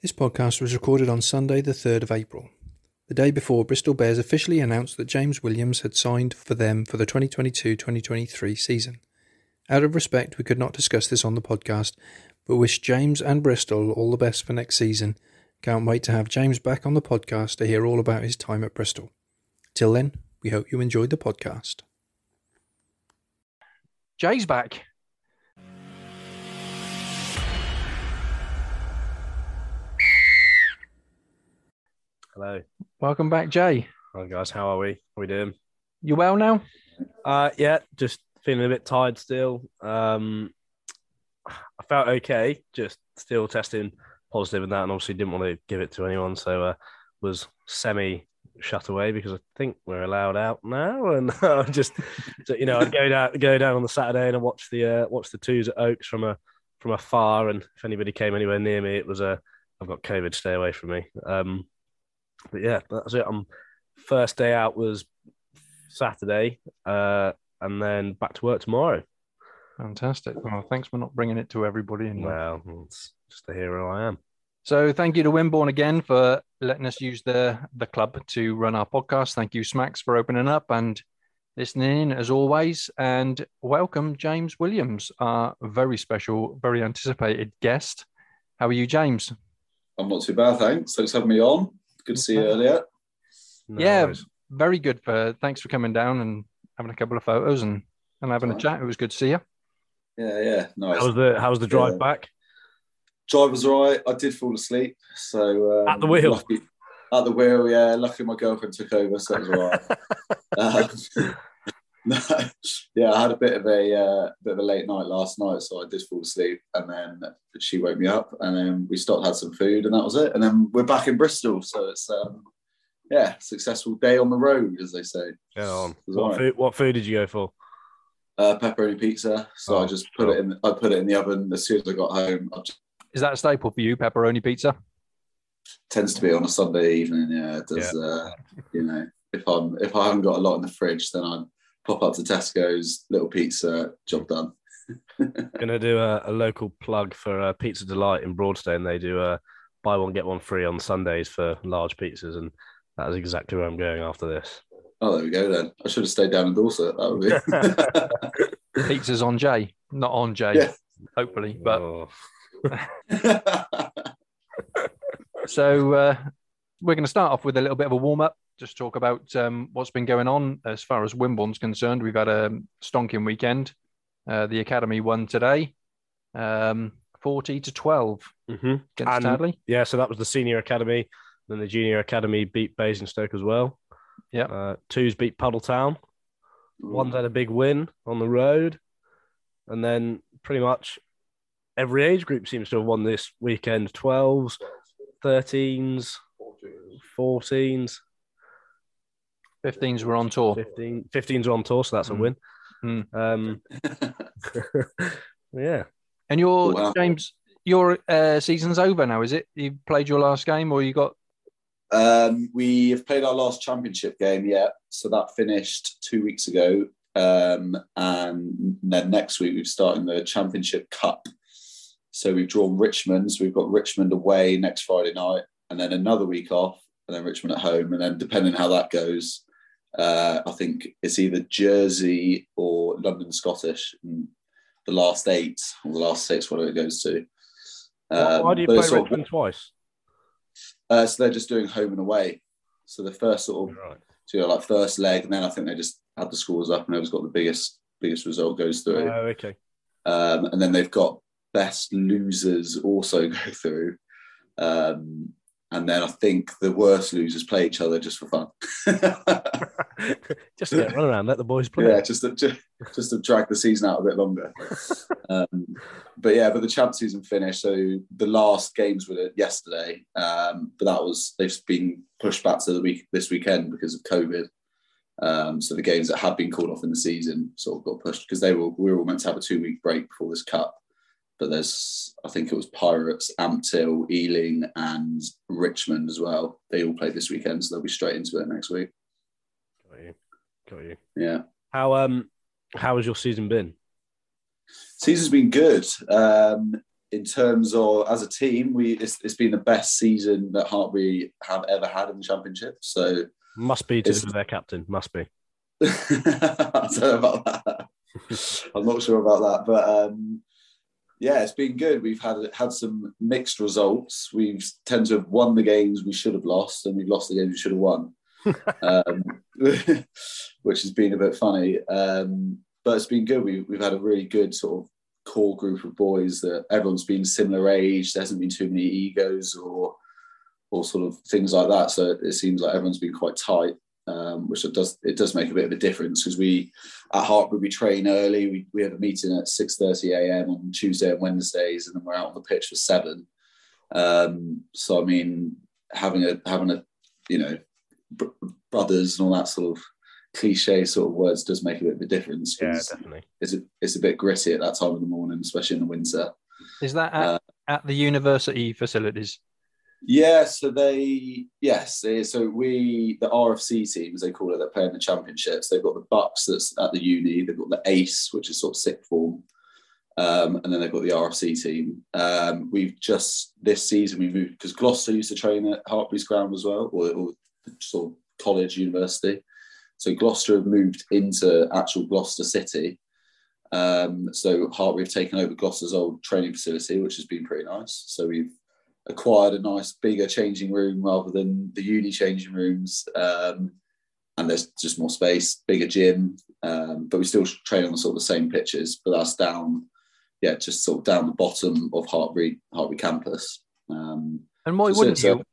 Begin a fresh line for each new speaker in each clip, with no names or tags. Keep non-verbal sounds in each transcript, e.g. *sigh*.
This podcast was recorded on Sunday, the 3rd of April, the day before Bristol Bears officially announced that James Williams had signed for them for the 2022 2023 season. Out of respect, we could not discuss this on the podcast, but wish James and Bristol all the best for next season. Can't wait to have James back on the podcast to hear all about his time at Bristol. Till then, we hope you enjoyed the podcast. Jay's back.
Hello.
Welcome back, Jay.
Hi guys, how are we? How are we doing?
You well now?
Uh yeah, just feeling a bit tired still. Um I felt okay, just still testing positive and that and obviously didn't want to give it to anyone, so uh was semi shut away because I think we're allowed out now *laughs* and I just so, you know, I'd go down go down on the Saturday and I watch the uh watch the twos at Oaks from a from afar and if anybody came anywhere near me it was a I've got COVID, stay away from me. Um but yeah, that's it. Um, first day out was Saturday, uh, and then back to work tomorrow.
Fantastic. Well, thanks for not bringing it to everybody. And
well, it's just the hero I am.
So thank you to Wimborne again for letting us use the the club to run our podcast. Thank you, Smacks, for opening up and listening in as always. And welcome, James Williams, our very special, very anticipated guest. How are you, James?
I'm not too bad, thanks. Thanks for having me on. Good to see you earlier.
No yeah, worries. very good. For thanks for coming down and having a couple of photos and, and having a chat. It was good to see you.
Yeah, yeah, nice.
How was the How was the drive yeah. back?
Drive was alright. I did fall asleep, so um,
at the wheel.
Lucky, at the wheel, yeah. Luckily, my girlfriend took over, so it was alright. um, *laughs* *laughs* no, yeah, I had a bit of a uh, bit of a late night last night, so I did fall asleep, and then she woke me up, and then we stopped, had some food, and that was it. And then we're back in Bristol, so it's um, yeah, successful day on the road, as they say.
Yeah, on. What, right. food, what food did you go for?
Uh, pepperoni pizza. So oh, I just put sure. it in. I put it in the oven as soon as I got home. Just...
Is that a staple for you, pepperoni pizza?
Tends to be on a Sunday evening. Yeah, it does. Yeah. Uh, you know, if I'm if I haven't got a lot in the fridge, then I pop up to Tesco's, little pizza, job done. *laughs*
Gonna do a, a, local plug for uh, Pizza Delight in Broadstone. They do a buy one get one free on Sundays for large pizzas, and that is exactly where I'm going after this.
Oh, there we go then. I should have stayed down in Dorset. That
would be *laughs* *laughs* pizzas on Jay, not on Jay. Yeah. Hopefully, but. Oh. so uh, we're going to start off with a little bit of a warm up just talk about um, what's been going on as far as Wimborne's concerned. We've had a stonking weekend. Uh, the academy won today, um, forty to 12
mm-hmm. against and, Yeah, so that was the senior academy. Then the junior academy beat Basingstoke as well.
Yeah,
uh, twos beat Puddletown. One's had a big win on the road, and then pretty much every age group seems to have won this weekend. 12s, 13s, 14s.
15s were on tour.
15, 15s were on tour, so that's mm. a win. Mm. Um, *laughs* yeah.
And your wow. James, your uh, season's over now, is it? You played your last game, or you got?
Um, we have played our last championship game, yeah. So that finished two weeks ago, um, and then next week we're starting the championship cup. So we've drawn Richmond. So we've got Richmond away next Friday night, and then another week off, and then Richmond at home, and then depending how that goes, uh, I think it's either Jersey or London Scottish. the last eight or the last six, whatever it goes to.
Um, Why do you play Richmond of, twice?
Uh, so they're just doing home and away. So the first sort of, right. you know, like first leg, and then I think they just had the scores up, and whoever's got the biggest biggest result goes through.
Oh, okay.
Um, and then they've got best losers also *laughs* go through. Um, and then I think the worst losers play each other just for fun. *laughs*
just run around, let the boys play.
Yeah, just to, just, just to drag the season out a bit longer. um, but yeah, but the champ season finished. So the last games were yesterday, um, but that was they've been pushed back to the week this weekend because of COVID. Um, so the games that had been called off in the season sort of got pushed because they were we were all meant to have a two week break before this cup but there's I think it was Pirates, Ampthill, Ealing, and Richmond as well. They all play this weekend, so they'll be straight into it next week.
Got you, got you.
Yeah.
How um how has your season been?
Season's been good. Um, in terms of as a team, we it's, it's been the best season that Hartpury have ever had in the championship. So
Must be to their captain. Must be. *laughs*
I don't know about that. *laughs* I'm not sure about that, but um, yeah, it's been good. We've had had some mixed results. We've tend to have won the games we should have lost, and we've lost the games we should have won, *laughs* um, *laughs* which has been a bit funny. Um, but it's been good. We, we've had a really good sort of core group of boys that everyone's been similar age. There hasn't been too many egos or or sort of things like that. So it seems like everyone's been quite tight um, which it does it does make a bit of a difference because we at Hartpury we train early. We, we have a meeting at six thirty a.m. on Tuesday and Wednesdays, and then we're out on the pitch for seven. Um, so I mean, having a having a you know br- brothers and all that sort of cliche sort of words does make a bit of a difference.
Yeah,
'cause
definitely.
it's a, it's a bit gritty at that time of the morning, especially in the winter.
Is that at,
Uh,
at the university facilities?
Yeah, so they yes, so we the RFC team as they call it, They're playing the championships. They've got the Bucks that's at the uni. They've got the Ace, which is sort of sick form, um, and then they've got the RFC team. Um, we've just this season we moved because Gloucester used to train at Hartpury's ground as well, or, or sort of college university. So Gloucester have moved into actual Gloucester City. Um, so Hartpury have taken over Gloucester's old training facility, which has been pretty nice. So we've acquired a nice bigger changing room rather than the uni changing rooms. Um, and there's just more space, bigger gym. Um, but we still train on the sort of the same pitches, but that's down, yeah, just sort of down the bottom of Hartpury, Hartpury campus. Um,
And why wouldn't
so-
you,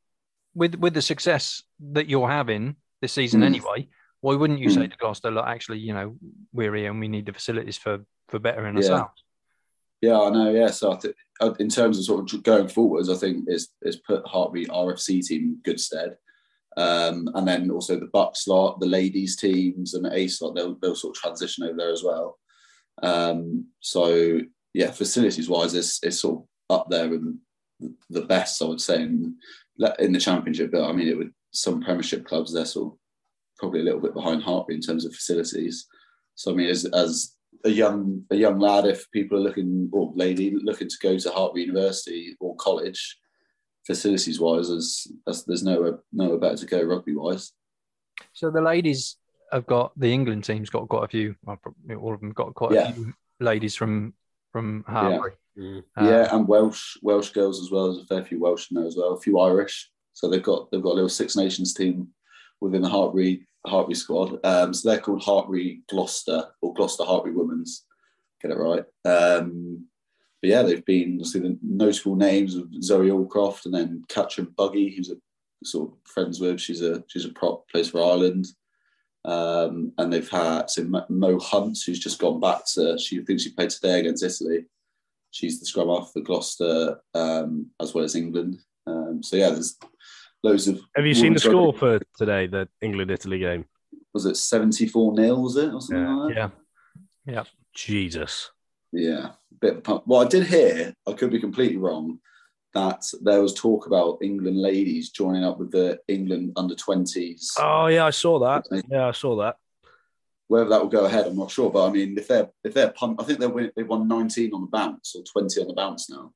with with the success that you're having this season
Mm.
anyway? Why wouldn't you say
Mm.
to Gloucester, look, actually, you know, we're here and we need the facilities for for bettering
Yeah.
ourselves?
Yeah, I know. Yeah, so I think in terms of sort of going forwards, I think it's it's put Hartpury RFC team good stead, um, and then also the Buck slot, the ladies teams, and the A slot. They'll they'll sort of transition over there as well. Um, so yeah, facilities wise, it's it's sort of up there and the best I would say in in the championship. But I mean, it would some Premiership clubs they're sort of probably a little bit behind Hartpury in terms of facilities. So I mean, as as a young a young lad, if people are looking or lady looking to go to Hartpury University or college, facilities wise, as, as there's nowhere nowhere better to go rugby wise.
So the ladies have got the England team's got quite a few. Well, all of them got quite
Yeah.
a few ladies from from Hartpury.
Mm.
Uh,
yeah, and Welsh Welsh girls as well. There's a fair few Welsh in there as well. A few Irish. So they've got they've got a little Six Nations team within the Hartpury Hartpury squad. Um, so they're called Hartpury Gloucester or Gloucester Hartpury Women's. Get it right. Um, but yeah, they've been obviously the notable names of Zoe Aldcroft and then Kathryn Buggy, who's a sort of friends with. She's a she's a prop plays for Ireland. Um, and they've had so Mo- Mo Hunt, who's just gone back to. She thinks she played today against Italy. She's the scrum half for Gloucester um, as well as England. Um, so yeah, there's loads of.
Have you seen the score for today, the England Italy game?
Was it 74 0? Was it or something
Yeah.
like that?
Yeah.
Jesus.
Yeah, bit of a pump. Well, I did hear, I could be completely wrong, that there was talk about England ladies joining up with the England under 20s.
Oh yeah, I saw that. Yeah, I saw that.
Whether that will go ahead, I'm not sure. But I mean, if they're if they're pumped, I think they win, they won 19 on the bounce or 20 on the bounce now,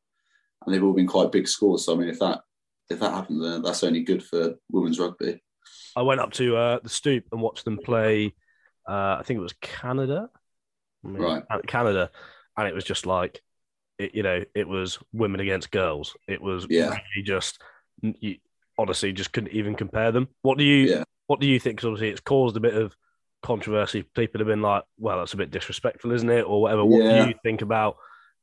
and they've all been quite big scores. So I mean, if that if that happens, then that's only good for women's rugby.
I went up to uh, the stoop and watched them play. Uh, I think it was Canada, I mean,
Right.
Canada, and it was just like, it, you know, it was women against girls. It was
Yeah.
really just, you honestly just couldn't even compare them. What do you,
Yeah.
what do you think? Because obviously it's caused a bit of controversy. People have been like, well, that's a bit disrespectful, isn't it, or whatever. What
Yeah.
do you think about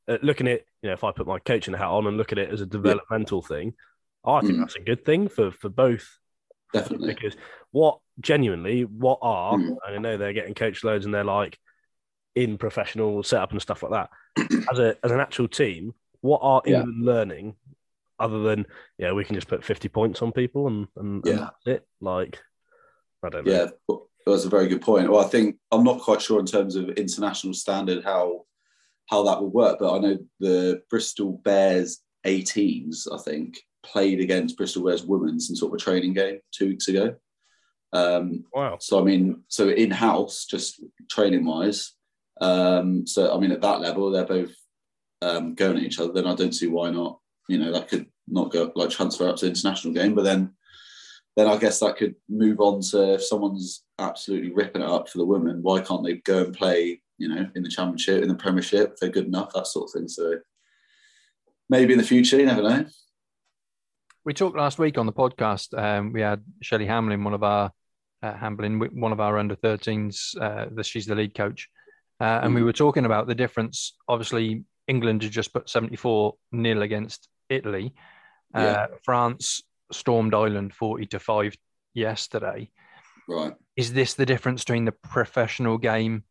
uh, looking at, you know, if I put my coaching hat on and look at it as a developmental thing? I think
Mm.
that's a good thing for for both
Definitely.
because what genuinely what are
Mm.
and I know they're getting coach loads and they're like in professional setup and stuff like that *clears throat* as a as an actual team what are
Yeah.
England learning other than yeah we can just put 50 points on people and and, and
Yeah.
that's it like I don't know
Yeah, that's a very good point. Well, I think I'm not quite sure in terms of international standard how how that would work, but I know the Bristol Bears 18s, I think, played against Bristol Bears women's in sort of a training game two weeks ago. Um,
wow
so I mean, so in house, just training wise. Um, so I mean, at that level, they're both um, going at each other, then I don't see why not. You know, that could not go like transfer up to international game, but then then I guess that could move on to if someone's absolutely ripping it up for the women, why can't they go and play, you know, in the championship, in the premiership, if they're good enough, that sort of thing. So maybe in the future, you never know.
We talked last week on the podcast. Um, we had Shelley Hamlin, one of our uh, Hamlin, one of our under 13s. Uh, she's the lead coach, uh, and mm. we were talking about the difference. Obviously, England had just put 74 nil against Italy. Uh, yeah. France stormed Ireland 40 to five yesterday.
Right.
Is this the difference between the professional game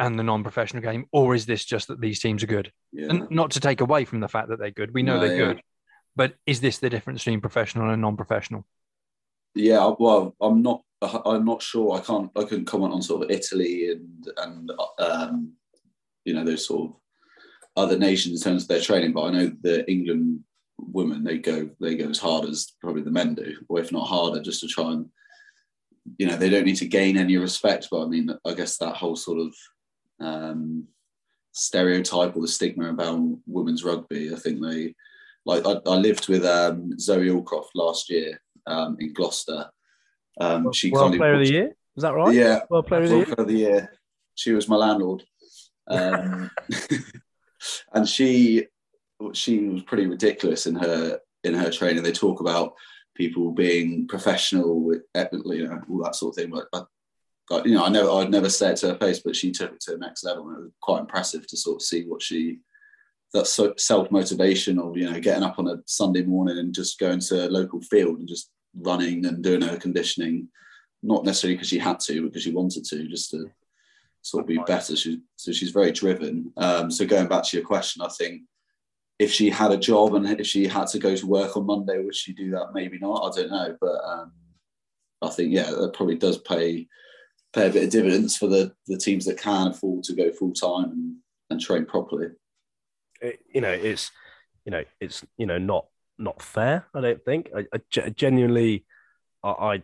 and the non-professional game, or is this just that these teams are good? Yeah. And not to take away from the fact that they're good, we know no, they're yeah. good, but is this the difference between professional and non-professional?
Yeah, well, I'm not. I'm not sure. I can't. I couldn't comment on sort of Italy and and um, you know those sort of other nations in terms of their training, but I know the England women they go they go as hard as probably the men do, or if not harder, just to try and you know they don't need to gain any respect. But I mean, I guess that whole sort of um, stereotype or the stigma about women's rugby. I think they like I, I lived with um, Zoe Aldcroft last year um, in Gloucester. Um,
she World Player of the Year, is that right?
Yeah,
World Player of the, Year?
of the Year. She was my landlord, um, *laughs* and she she was pretty ridiculous in her in her training. They talk about people being professional with you know all that sort of thing, but. I, you know, I never, I'd never say it to her face, but she took it to the next level, and it was quite impressive to sort of see what she that self motivation of you know getting up on a Sunday morning and just going to a local field and just running and doing her conditioning, not necessarily because she had to, because she wanted to, just to sort of be better. She, so she's very driven. Um, so going back to your question, I think if she had a job and if she had to go to work on Monday, would she do that? Maybe not. I don't know, but um, I think yeah, that probably does pay pay a bit of dividends for the the teams that can afford to go full time and, and train properly
it, you know, it's you know, it's you know not not fair. I don't think. I, I genuinely, I, I,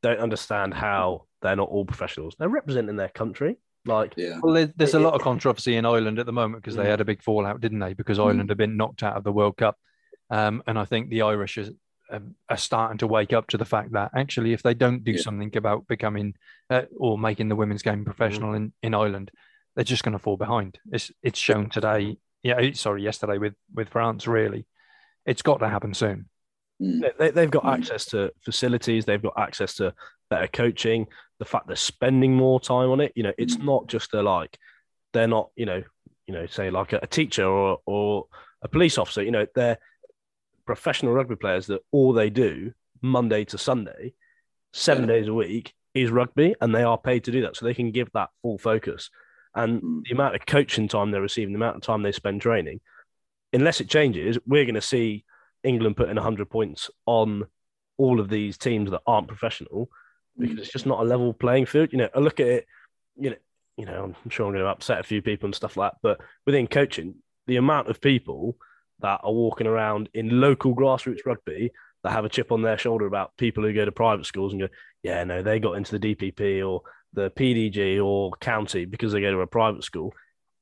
don't understand how they're not all professionals. They're representing their country. Like,
yeah.
well, there's a lot of controversy in Ireland at the moment because they mm. had a big fallout, didn't they? Because Ireland mm. have been knocked out of the World Cup, um, and I think the Irish are, um, are starting to wake up to the fact that actually, if they don't do yeah. something about becoming uh, or making the women's game professional mm. in, in Ireland, they're just going to fall behind. It's it's shown today yeah, sorry, yesterday with with France. Really, it's got to happen soon.
Mm. They, have got mm. access to facilities. They've got access to better coaching. The fact they're spending more time on it, you know, it's mm. not just a like. They're not, you know, you know, say like a, a teacher or or a police officer. You know, they're professional rugby players that all they do Monday to Sunday, seven yeah. days a week is rugby, and they are paid to do that, so they can give that full focus and mm. the amount of coaching time they're receiving, the amount of time they spend training, unless it changes, we're going to see England putting 100 points on all of these teams that aren't professional because mm. it's just not a level playing field. You know, I look at it, you know, you know, I'm sure I'm going to upset a few people and stuff like that, but within coaching, the amount of people that are walking around in local grassroots rugby that have a chip on their shoulder about people who go to private schools and go, yeah, no, they got into the DPP or the PDG or county because they go to a private school,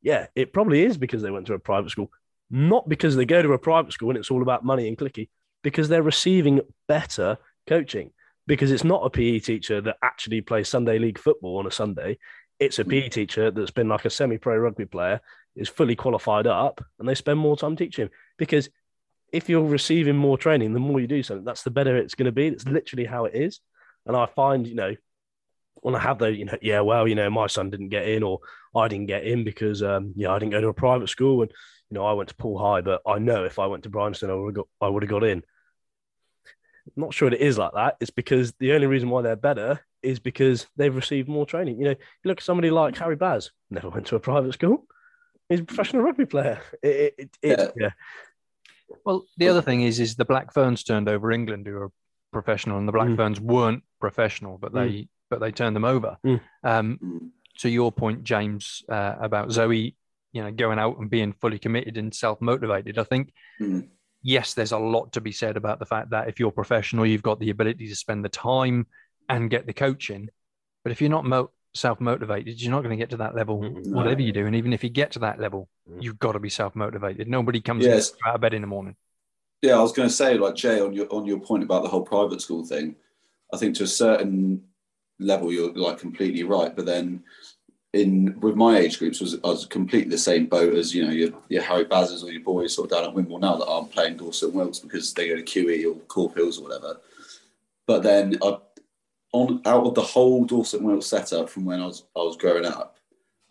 yeah, it probably is because they went to a private school, not because they go to a private school and it's all about money and clicky, because they're receiving better coaching. Because it's not a PE teacher that actually plays Sunday league football on a Sunday. It's a PE mm. teacher that's been like a semi pro rugby player, is fully qualified up, and they spend more time teaching. Because if you're receiving more training, the more you do something, that's the better it's going to be. It's literally how it is. And I find, you know, when I have those, you know, yeah, well, you know, my son didn't get in or I didn't get in because, um, yeah, I didn't go to a private school and, you know, I went to Poole High, but I know if I went to Bryanston, I would have got, I would have got in. I'm not sure it is like that. It's because the only reason why they're better is because they've received more training. You know, you look at somebody like Harry Baz, never went to a private school. He's a professional rugby player. It, it, it, yeah. yeah.
Well, the other thing is, is the Black Ferns turned over England, who are professional, and the Black mm. Ferns weren't professional, but they mm but they turned them over. Mm. Um, to your point, James, uh, about Zoe, you know, going out and being fully committed and self motivated, I think. Mm. Yes, there's a lot to be said about the fact that if you're professional, you've got the ability to spend the time and get the coaching. But if you're not mo- self motivated, you're not going to get to that level.
No.
whatever you do. And even if you get to that level,
Mm.
you've got to be self motivated. Nobody comes
Yes.
out of bed in the morning.
Yeah, I was going to say, like Jay, on your on your point about the whole private school thing, I think to a certain level you're like completely right. But then, in with my age groups, was I was completely the same boat as you know your your Harry Bazzers or your boys sort of down at Wimble now that aren't playing Dorset and Wilts because they go to QE or Corfe Hills or whatever. But then, I, on out of the whole Dorset and Wilts setup from when I was I was growing up,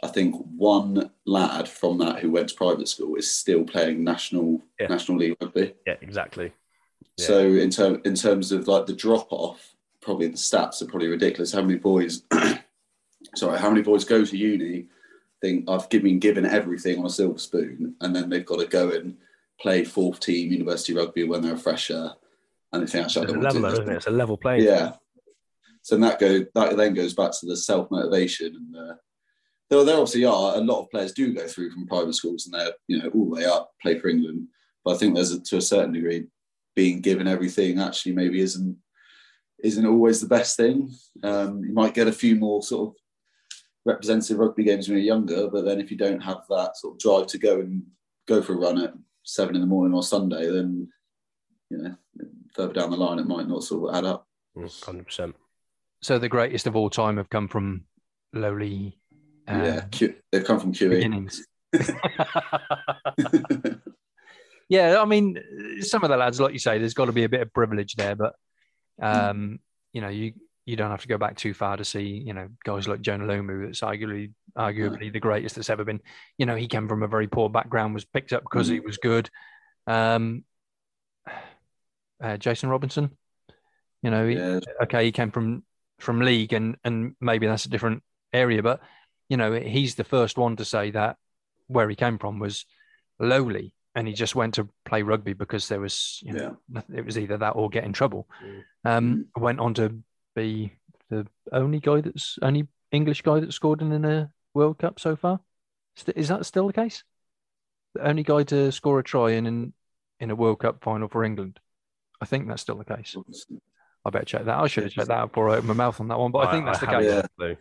I think one lad from that who went to private school is still playing national
Yeah.
national league rugby.
Yeah, exactly. Yeah.
So in term in terms of like the drop off, probably the stats are probably ridiculous. How many boys? *coughs* sorry, how many boys go to uni? Think I've been given everything on a silver spoon, and then they've got to go and play fourth team university rugby when they're a fresher, and they think actually
It's a
don't
level, isn't it? It's a level playing.
Yeah. So that go that then goes back to the self motivation and the. Though there obviously are a lot of players do go through from private schools and they're you know all the way up play for England, but I think there's a, to a certain degree being given everything actually maybe isn't isn't always the best thing. Um, you might get a few more sort of representative rugby games when you're younger, but then if you don't have that sort of drive to go and go for a run at seven in the morning or Sunday, then you know further down the line it might not sort of add up.
Hundred percent.
So the greatest of all time have come from lowly uh,
yeah, Q, they've come from QE.
beginnings. *laughs* *laughs* Yeah, I mean, some of the lads, like you say, there's got to be a bit of privilege there, but um, you know, you you don't have to go back too far to see, you know, guys like Jonah Lomu, that's arguably arguably the greatest that's ever been. You know, he came from a very poor background, was picked up because he was good. Um, uh, Jason Robinson, you know, he- okay, he came from from league, and and maybe that's a different area, but you know, he's the first one to say that where he came from was lowly, and he just went to play rugby because there was, you know,
yeah.
it was either that or get in trouble.
Mm.
Um, went on to be the only guy that's only English guy that scored in a World Cup so far. Is that still the case? The only guy to score a try in in, in a World Cup final for England. I think that's still the case. I better check that. I should have checked that out before I opened my mouth on that one, but I, think that's the case.
Yeah.
got a clue.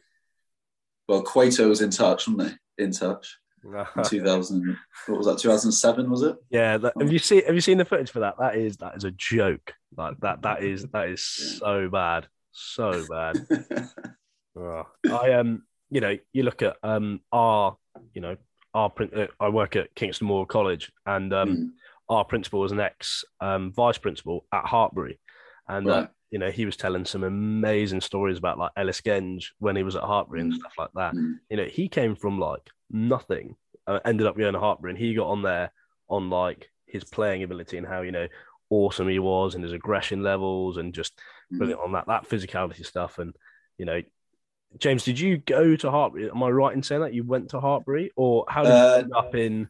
Well, Cueto was in touch, wasn't he? In touch. *laughs* In 2000, what was that? 2007, was it?
yeah, that, have you seen have you seen the footage for that? That is that is a joke. Like that that is *laughs* that is so bad, so bad. *laughs* Oh, I um, you know, you look at um our, you know, our uh, I work at Kingston Maurward College, and um,
Mm,
our principal was an ex um, vice principal at Hartpury, and uh, you know he was telling some amazing stories about like Ellis Genge when he was at Hartpury and
Mm.
stuff like that.
mm.
You know, he came from like nothing, uh, ended up going to Hartpury, and he got on there on like his playing ability and how you know awesome he was and his aggression levels and just
Mm.
putting on that that physicality stuff and you know. James, did you go to Hartpury? Am I right in saying that you went to Hartpury, or how did
Uh,
you end up in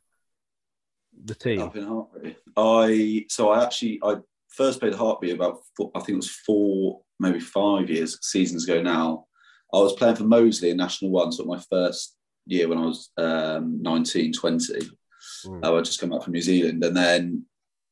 the team?
Up in Hartpury. I so I actually I first played Hartpury about four, I think it was four maybe five years seasons ago now. I was playing for Moseley in National One, so my first year when I was um, 19, 20.
Mm.
Uh, I just come back from New Zealand, and then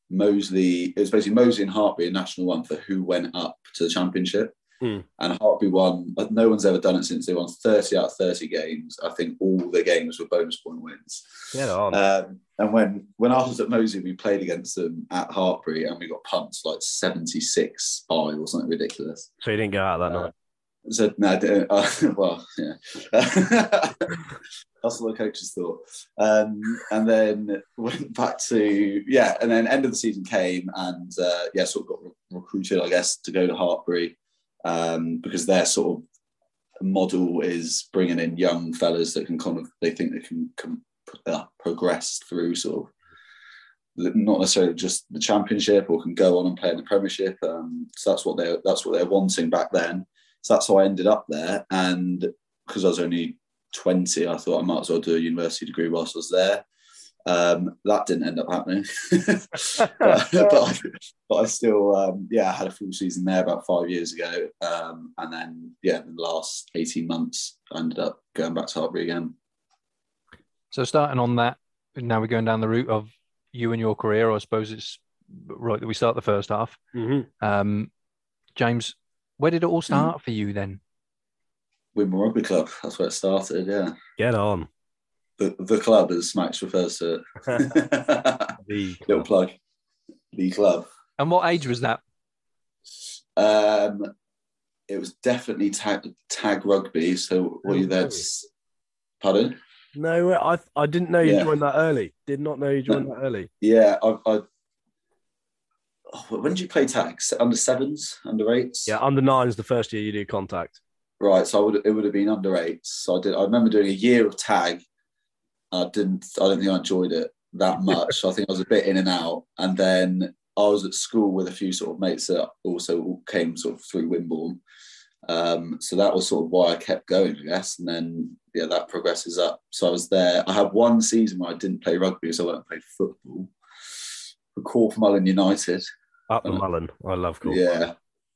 Moseley. It was basically Moseley and Hartpury in National One for who went up to the Championship.
Mm.
And Hartpury won. but No one's ever done it since they won 30 out of 30 games. I think all the games were bonus point wins.
Yeah.
Um, and when when I was at Moseley, we played against them at Hartpury, and we got pumped like 76 five or something ridiculous.
so you didn't go out that
uh,
night.
So no. Uh, *laughs* well, yeah, *laughs* that's what the coaches thought. Um, and then went back to yeah, and then end of the season came, and uh, yeah, sort of got re- recruited, I guess, to go to Hartpury um, because their sort of model is bringing in young fellas that can kind of they think they can, can uh, progress through sort of not necessarily just the championship or can go on and play in the premiership. Um, so that's what they that's what they're wanting back then. So that's how I ended up there. And because I was only 20, I thought I might as well do a university degree whilst I was there. Um, that didn't end up happening. *laughs* but, *laughs* but, I, but I still, um, yeah, I had a full season there about five years ago. Um, and then, yeah, in the last 18 months, I ended up going back to Hartpury again.
So starting on that, now we're going down the route of you and your career. I suppose it's right that we start the first half.
Mhm.
Um, James, where did it all start for you then?
With Wimborne Rugby Club. That's where it started. Yeah,
Get on.
the the club, as Max refers to it. *laughs* *laughs*
The
Little plug. The club.
And what age was that?
Um, it was definitely tag tag rugby. So were you there? to- Pardon?
No. I I didn't know you
Yeah.
joined that early. Did not know you joined that early.
Yeah, I. I oh, when did you play tag? Under sevens, under eights?
Yeah, under nines the first year you do contact.
Right. So I would. It would have been under eights. So I did. I remember doing a year of tag. I didn't. I don't think I enjoyed it that *laughs* much. so I think I was a bit in and out. And then I was at school with a few sort of mates that also came sort of through Wimborne. Um, so that was sort of why I kept going, I guess. And then yeah, that progresses up. So I was there. I had one season where I didn't play rugby, so I went and played football for Corfe Mullen United.
Up the
Uh,
Mullen. I love cool.
Yeah,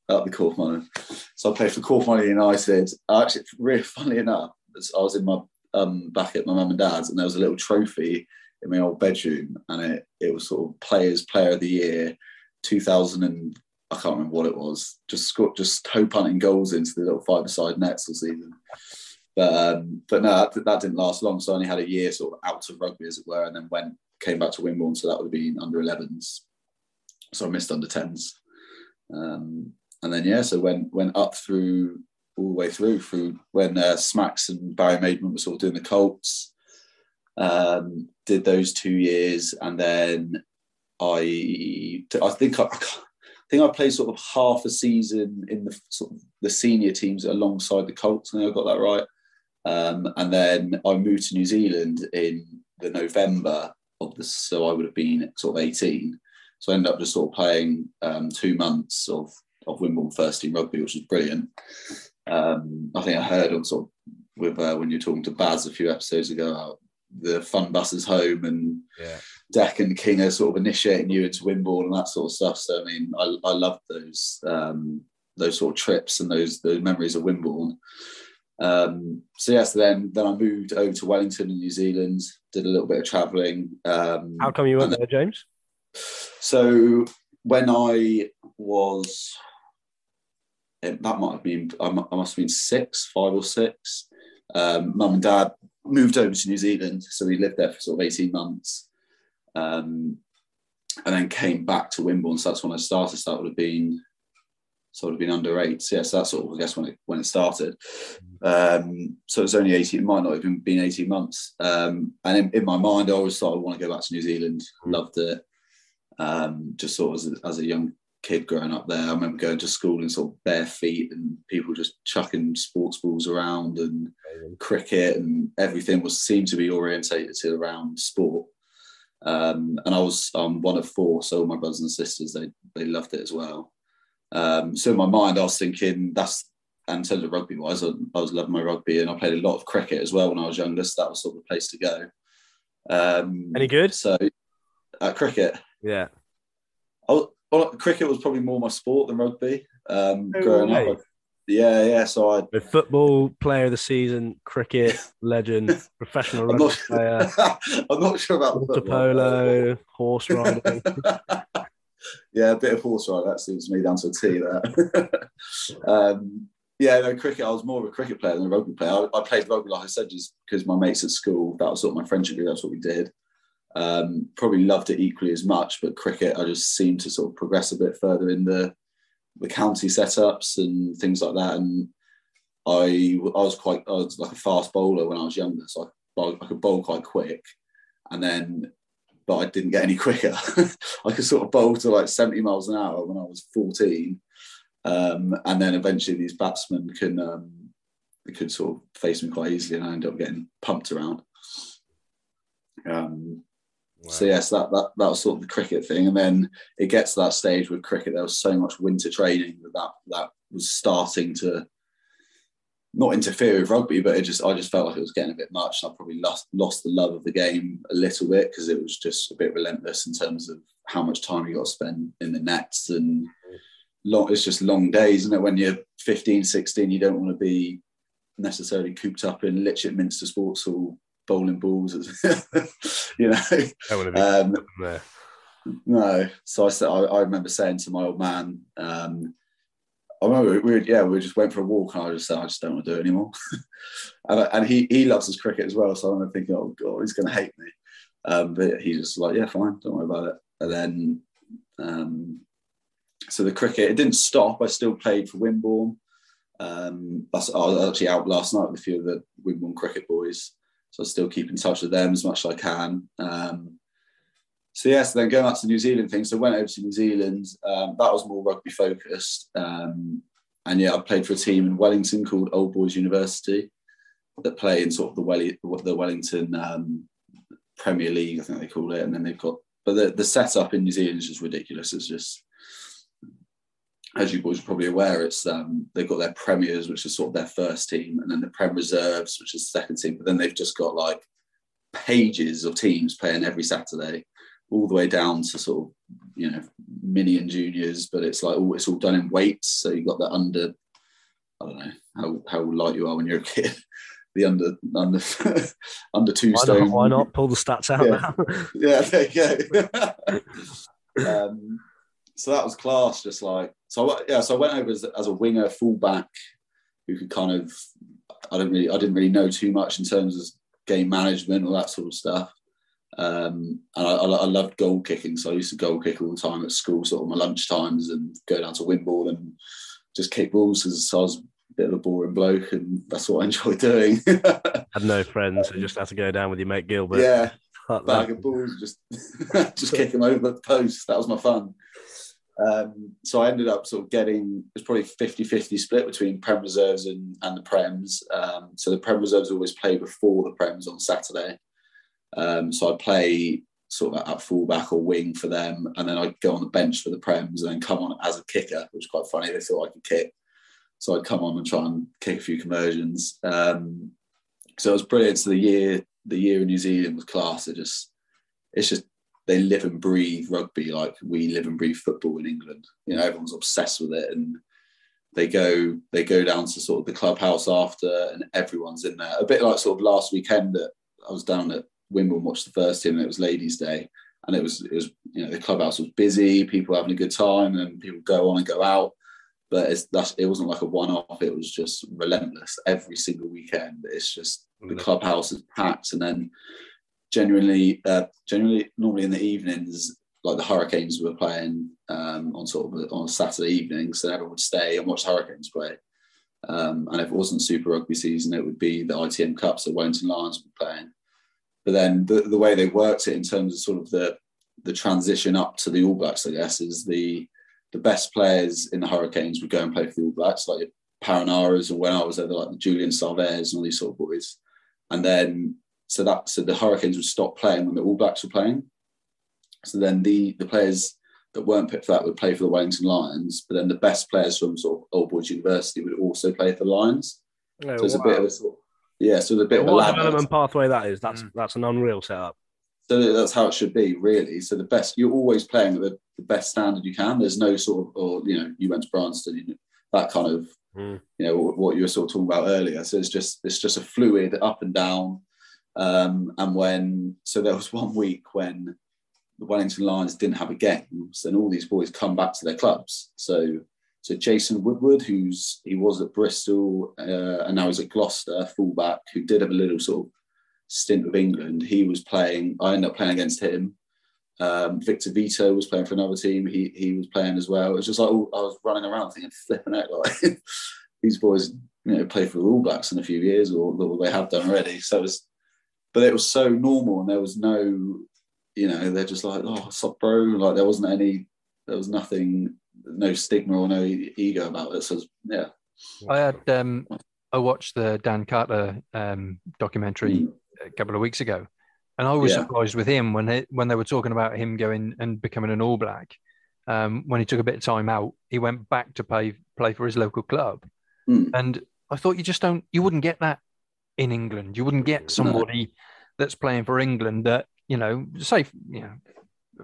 up the Corfe Mullen. So I played for Corfe Mullen United. Actually, really funny enough, I was in my um, back at my mum and dad's, and there was a little trophy in my old bedroom, and it it was sort of Players Player of the Year, 2000 and I can't remember what it was. Just scored, just toe punting goals into the little five-a-side nets all season. But um, but no, that, that didn't last long. So I only had a year sort of out of rugby, as it were, and then went came back to Wimborne. So that would have been under 11s. So I missed under 10s. Um, and then yeah, so went went up through all the way through through when uh, Smacks and Barry Maidman were sort of doing the Colts. Um, did those two years, and then I I think I, I think I played sort of half a season in the sort of the senior teams alongside the Colts. I think I got that right. Um, and then I moved to New Zealand in the November of the so I would have been sort of 18. So I ended up just sort of playing um, two months of of Wimborne first team rugby, which was brilliant. Um, I think I heard on sort of with uh, when you were talking to Baz a few episodes ago about the fun buses home and
Yeah.
Deck and King are sort of initiating you into Wimborne and that sort of stuff. So I mean, I, I loved those um, those sort of trips and those those memories of Wimborne. Um, so yes, then then I moved over to Wellington in New Zealand, did a little bit of travelling. Um,
How come you went there, James?
So when I was, that might have been, I must have been six, five or six. Um, Mum and Dad moved over to New Zealand, so we lived there for sort of eighteen months, um, and then came back to Wimborne. So that's when I started. So that would have been, so it would have been under eight. So yes, that's sort of I guess when it when it started. Um, so it was only 18, it might not even been 18 months. Um, and in, in my mind, I always thought I want to go back to New Zealand. Loved it um, just sort of as a, as a young kid growing up there. I remember going to school in sort of bare feet and people just chucking sports balls around and cricket and everything was seemed to be orientated to around sport. Um, and I was um, one of four, so all my brothers and sisters they they loved it as well. Um, so in my mind, I was thinking that's and in terms of rugby wise, I, I was loving my rugby and I played a lot of cricket as well when I was younger. So that was sort of the place to go. Um,
Any good?
So at cricket,
Yeah.
I was, well, cricket was probably more my sport than rugby. Um,
No
growing
way.
up, yeah, yeah. So I,
With football player of the season, cricket legend, *laughs* professional
I'm
rugby
not,
player, *laughs*
I'm not sure about
water
football.
polo, horse *laughs* riding.
yeah, a bit of horse riding. That suits me down to a T. There. um, yeah, no cricket. I was more of a cricket player than a rugby player. I, I played rugby, like I said, just because my mates at school. That was sort of my friendship group. That's what we did. Um, probably loved it equally as much, but cricket, I just seemed to sort of progress a bit further in the the county setups and things like that. And I, I was quite, I was like a fast bowler when I was younger, so I, I could bowl quite quick. And then, but I didn't get any quicker. *laughs* I could sort of bowl to like 70 miles an hour when I was 14. Um, and then eventually these batsmen can um, they could sort of face me quite easily, and I ended up getting pumped around. Um, so yes, that, that that was sort of the cricket thing, and then it gets to that stage with cricket. There was so much winter training that that, that was starting to not interfere with rugby, but it just I just felt like it was getting a bit much. And I probably lost lost the love of the game a little bit because it was just a bit relentless in terms of how much time you got to spend in the nets and long. It's just long days, it? When you're 15, 16, you don't want to be necessarily cooped up in Lytchett Minster Sports Hall bowling balls, *laughs* you know.
Don't want to
Um, no. So I said, I, I remember saying to my old man, um, I remember we were, yeah we just went for a walk and I just said I just don't want to do it anymore. *laughs* and, and he he loves his cricket as well, so I'm thinking oh god he's going to hate me. Um, but he's just like yeah fine don't worry about it. And then um, so the cricket it didn't stop. I still played for Wimborne. Um, I was actually out last night with a few of the Wimborne cricket boys, so I still keep in touch with them as much as I can. Um, so yes, then going back to the New Zealand thing. So I went over to New Zealand. Um, that was more rugby focused, um, and yeah, I played for a team in Wellington called Old Boys University that play in sort of the, the Wellington um, Premier League, I think they call it. And then they've got, but the, the setup in New Zealand is just ridiculous. It's just as you boys are probably aware, it's um, they've got their premiers, which is sort of their first team, and then the Prem reserves, which is the second team. But then they've just got like pages of teams playing every Saturday, all the way down to sort of you know mini and juniors. But it's like all it's all done in weights. So you've got the under, I don't know how how light you are when you're a kid. *laughs* The under under *laughs* under two
why
stone.
Not, why not pull the stats out
yeah. now? *laughs* yeah, there you go. um, so that was class. Just like so, I, yeah. So I went over as, as a winger, fullback, who could kind of. I don't really, I didn't really know too much in terms of game management or that sort of stuff. Um, and I, I, loved goal kicking, so I used to goal kick all the time at school, sort of my lunch times, and go down to Wimborne and just kick balls because I was a bit of a boring bloke, and that's what I *laughs* enjoyed doing. *laughs*
Had no friends, so just had to go down with your mate Gilbert.
Yeah, bag of balls, just *laughs* just kick them over the post. That was my fun. Um, so I ended up sort of getting it was probably 50-50 split between Prem reserves and, and the Prems. Um, so the Prem reserves always play before the Prems on Saturday. Um, so I play sort of at fullback or wing for them, and then I'd go on the bench for the Prems and then come on as a kicker, which is quite funny. They thought I could kick. So I'd come on and try and kick a few conversions. Um, so it was brilliant. So the year the year in New Zealand was class. It just it's just they live and breathe rugby like we live and breathe football in England. You know, everyone's obsessed with it, and they go they go down to sort of the clubhouse after, and everyone's in there. A bit like sort of last weekend that I was down at Wimborne, watched the first team, and it was Ladies' Day, and it was it was you know the clubhouse was busy, people having a good time, and people go on and go out. But it's that's it wasn't like a one off. It was just relentless every single weekend. It's just the mm. clubhouse is packed, and then genuinely, uh, generally, normally in the evenings, like the Hurricanes were playing um, on sort of on a Saturday evening, so everyone would stay and watch Hurricanes play. Um, and if it wasn't Super Rugby season, it would be the ITM Cups that Wellington Lions were playing. But then the, the way they worked it in terms of sort of the the transition up to the All Blacks, I guess, is the the best players in the Hurricanes would go and play for the All Blacks, like Perenaras, and when I was there, like Julian Savea and all these sort of boys. And then so that so the Hurricanes would stop playing when the All Blacks were playing. So then the the players that weren't picked for that would play for the Wellington Lions, but then the best players from sort of Old Boys University would also play for the Lions. Oh, so it's wow. a bit of a sort of, yeah, so it's a bit
yeah,
of a
what development pathway that is. That's mm. that's an unreal setup.
So that's how it should be, really. So the best you're always playing at the, the best standard you can. There's no sort of or you know you went to Bryanston, you know, that kind of mm. you know what you were sort of talking about earlier. So it's just it's just a fluid up and down um, and when, so there was *laughs* one week when the Wellington Lions didn't have a game, so all these boys come back to their clubs. So, so Jason Woodward, who's he was at Bristol uh, and now he's at Gloucester, fullback, who did have a little sort of stint with England. He was playing. I ended up playing against him. Um, Victor Vito was playing for another team. He he was playing as well. It was just like oh, I was running around thinking, *laughs* flipping out like *laughs* these boys, you know, play for the All Blacks in a few years, or, or they have done already. So it was but it was so normal and there was no you know they're just like oh stop bro like there wasn't any there was nothing no stigma or no ego about it so yeah
i had um i watched the dan carter um documentary mm. a couple of weeks ago and i was yeah. surprised with him when they when they were talking about him going and becoming an all black um, when he took a bit of time out he went back to play play for his local club mm. and i thought you just don't you wouldn't get that in England. You wouldn't get somebody no. that's playing for England that you know, say you know,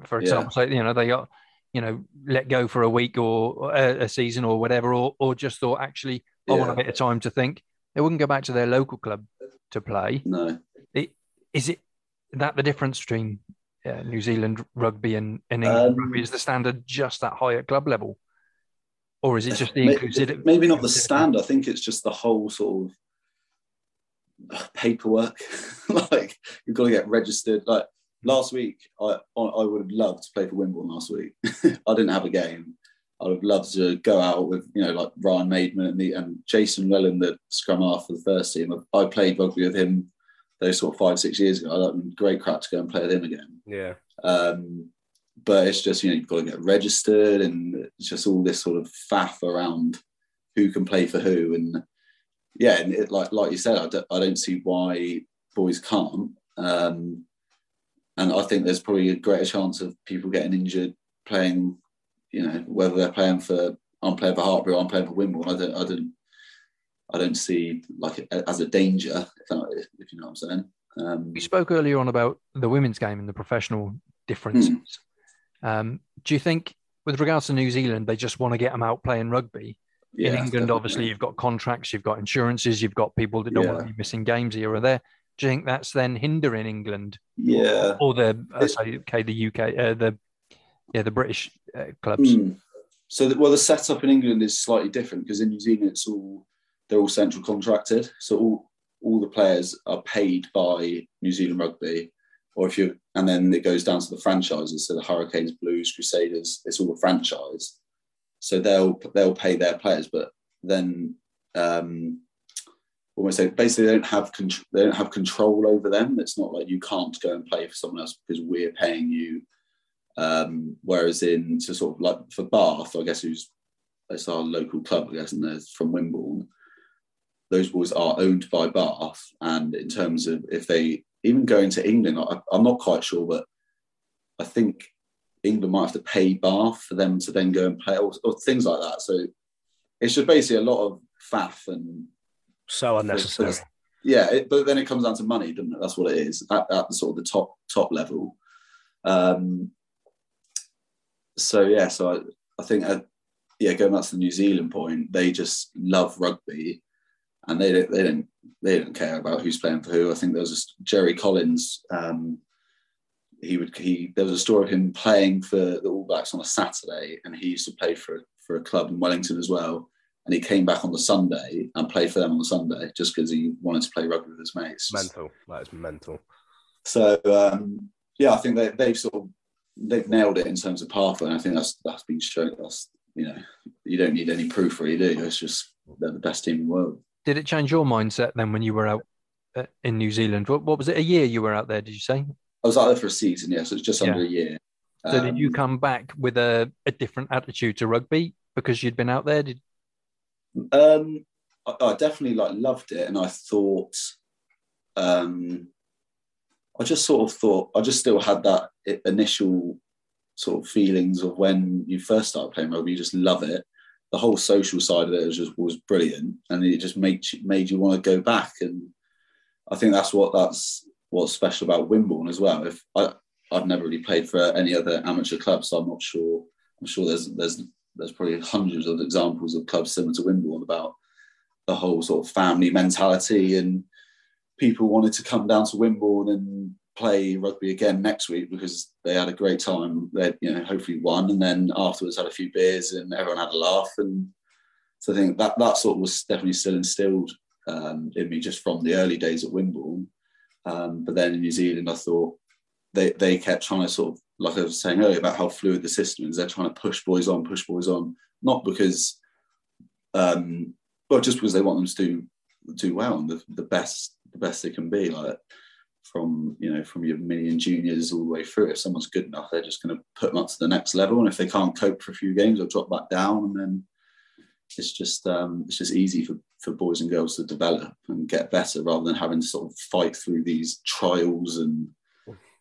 for example, yeah. say you know they got you know let go for a week or a, a season or whatever, or or just thought actually I want a bit of time to think. They wouldn't go back to their local club to play.
No,
it, is it that the difference between uh, New Zealand rugby and, and England um, rugby is the standard just that high at club level? or is it just the inclusivity?
Maybe not the stand. I think it's just the whole sort of paperwork. *laughs* like you've got to get registered. Like last week, I I would have loved to play for Wimborne last week. *laughs* I didn't have a game. I'd have loved to go out with you know like Ryan Maidman and, the, and Jason Wellen, the scrum half for the first team. I, I played rugby with him those sort of five six years ago. I'd great crack to go and play with him again.
Yeah.
Um, but it's just you know you've got to get registered and it's just all this sort of faff around who can play for who and yeah and it, like like you said I don't, I don't see why boys can't um, and I think there's probably a greater chance of people getting injured playing you know whether they're playing for I'm playing for Hartpury or I'm playing for Wimbledon I don't I don't I don't see like as a danger if, if you know what I'm saying um,
we spoke earlier on about the women's game and the professional differences hmm. Um, do you think, with regards to New Zealand, they just want to get them out playing rugby? Yeah, in England, definitely. obviously, you've got contracts, you've got insurances, you've got people that don't yeah. want to be missing games here or there. Do you think that's then hindering England?
Yeah,
or, or the uh, sorry, okay, the UK, uh, the yeah, the British uh, clubs. Mm.
So, the, well, the setup in England is slightly different because in New Zealand, it's all they're all central contracted. So all all the players are paid by New Zealand Rugby, or if you and then it goes down to the franchises, so the Hurricanes, Blues, Crusaders, it's all a franchise. So they'll they'll pay their players, but then um, almost say basically they don't have control, they don't have control over them. It's not like you can't go and play for someone else because we're paying you. Um, whereas in to sort of like for Bath, I guess who's it's our local club, I guess, and they're from Wimbledon. Those boys are owned by Bath, and in terms of if they even go into England, I, am not quite sure, but I think England might have to pay Bath for them to then go and play or, or things like that. So it's just basically a lot of faff and
so unnecessary.
Yeah, it, but then it comes down to money, doesn't it? That's what it is at, at the sort of the top top level. Um, so yeah, so I, I think uh, yeah, going back to the New Zealand point, they just love rugby and they don't they don't they don't care about who's playing for who. I think there was a, Jerry Collins. Um, he would he there was a story of him playing for the All Blacks on a Saturday, and he used to play for for a club in Wellington as well. And he came back on the Sunday and played for them on the Sunday just because he wanted to play rugby with his mates.
Mental, that is mental.
So um, yeah, I think they they've sort of they've nailed it in terms of pathway. And I think that's that's been shown. That's you know you don't need any proof really, do you? It's just they're the best team in the world
did it change your mindset then when you were out uh, in New Zealand? What, what was it? A year you were out there? Did you say?
I was out there for a season. Yeah, so it's just under yeah. a year.
So um, did you um, come back with a, a different attitude to rugby because you'd been out there? Did
um, I, I definitely like loved it, and I thought, um, I just sort of thought I just still had that initial sort of feelings of when you first start playing rugby. You just love it, the whole social side of it was just was brilliant, and it just made made you want to go back. And I think that's what that's what's special about Wimbledon as well. If I I've never really played for any other amateur club, so I'm not sure. I'm sure there's there's there's probably hundreds of examples of clubs similar to Wimbledon about the whole sort of family mentality and people wanted to come down to Wimbledon and play rugby again next week because they had a great time. They, you know, hopefully won, and then afterwards had a few beers and everyone had a laugh. And so I think that that sort of was definitely still instilled um, in me just from the early days at Wimbledon. Um, but then in New Zealand, I thought they they kept trying to sort of like I was saying earlier about how fluid the system is. They're trying to push boys on, push boys on, not because, um, well, just because they want them to do do well and the, the best the best they can be. Like from you know from your and juniors all the way through. If someone's good enough, they're just going to put them up to the next level, and if they can't cope for a few games, they'll drop back down, and then it's just um, it's just easy for, for boys and girls to develop and get better rather than having to sort of fight through these trials and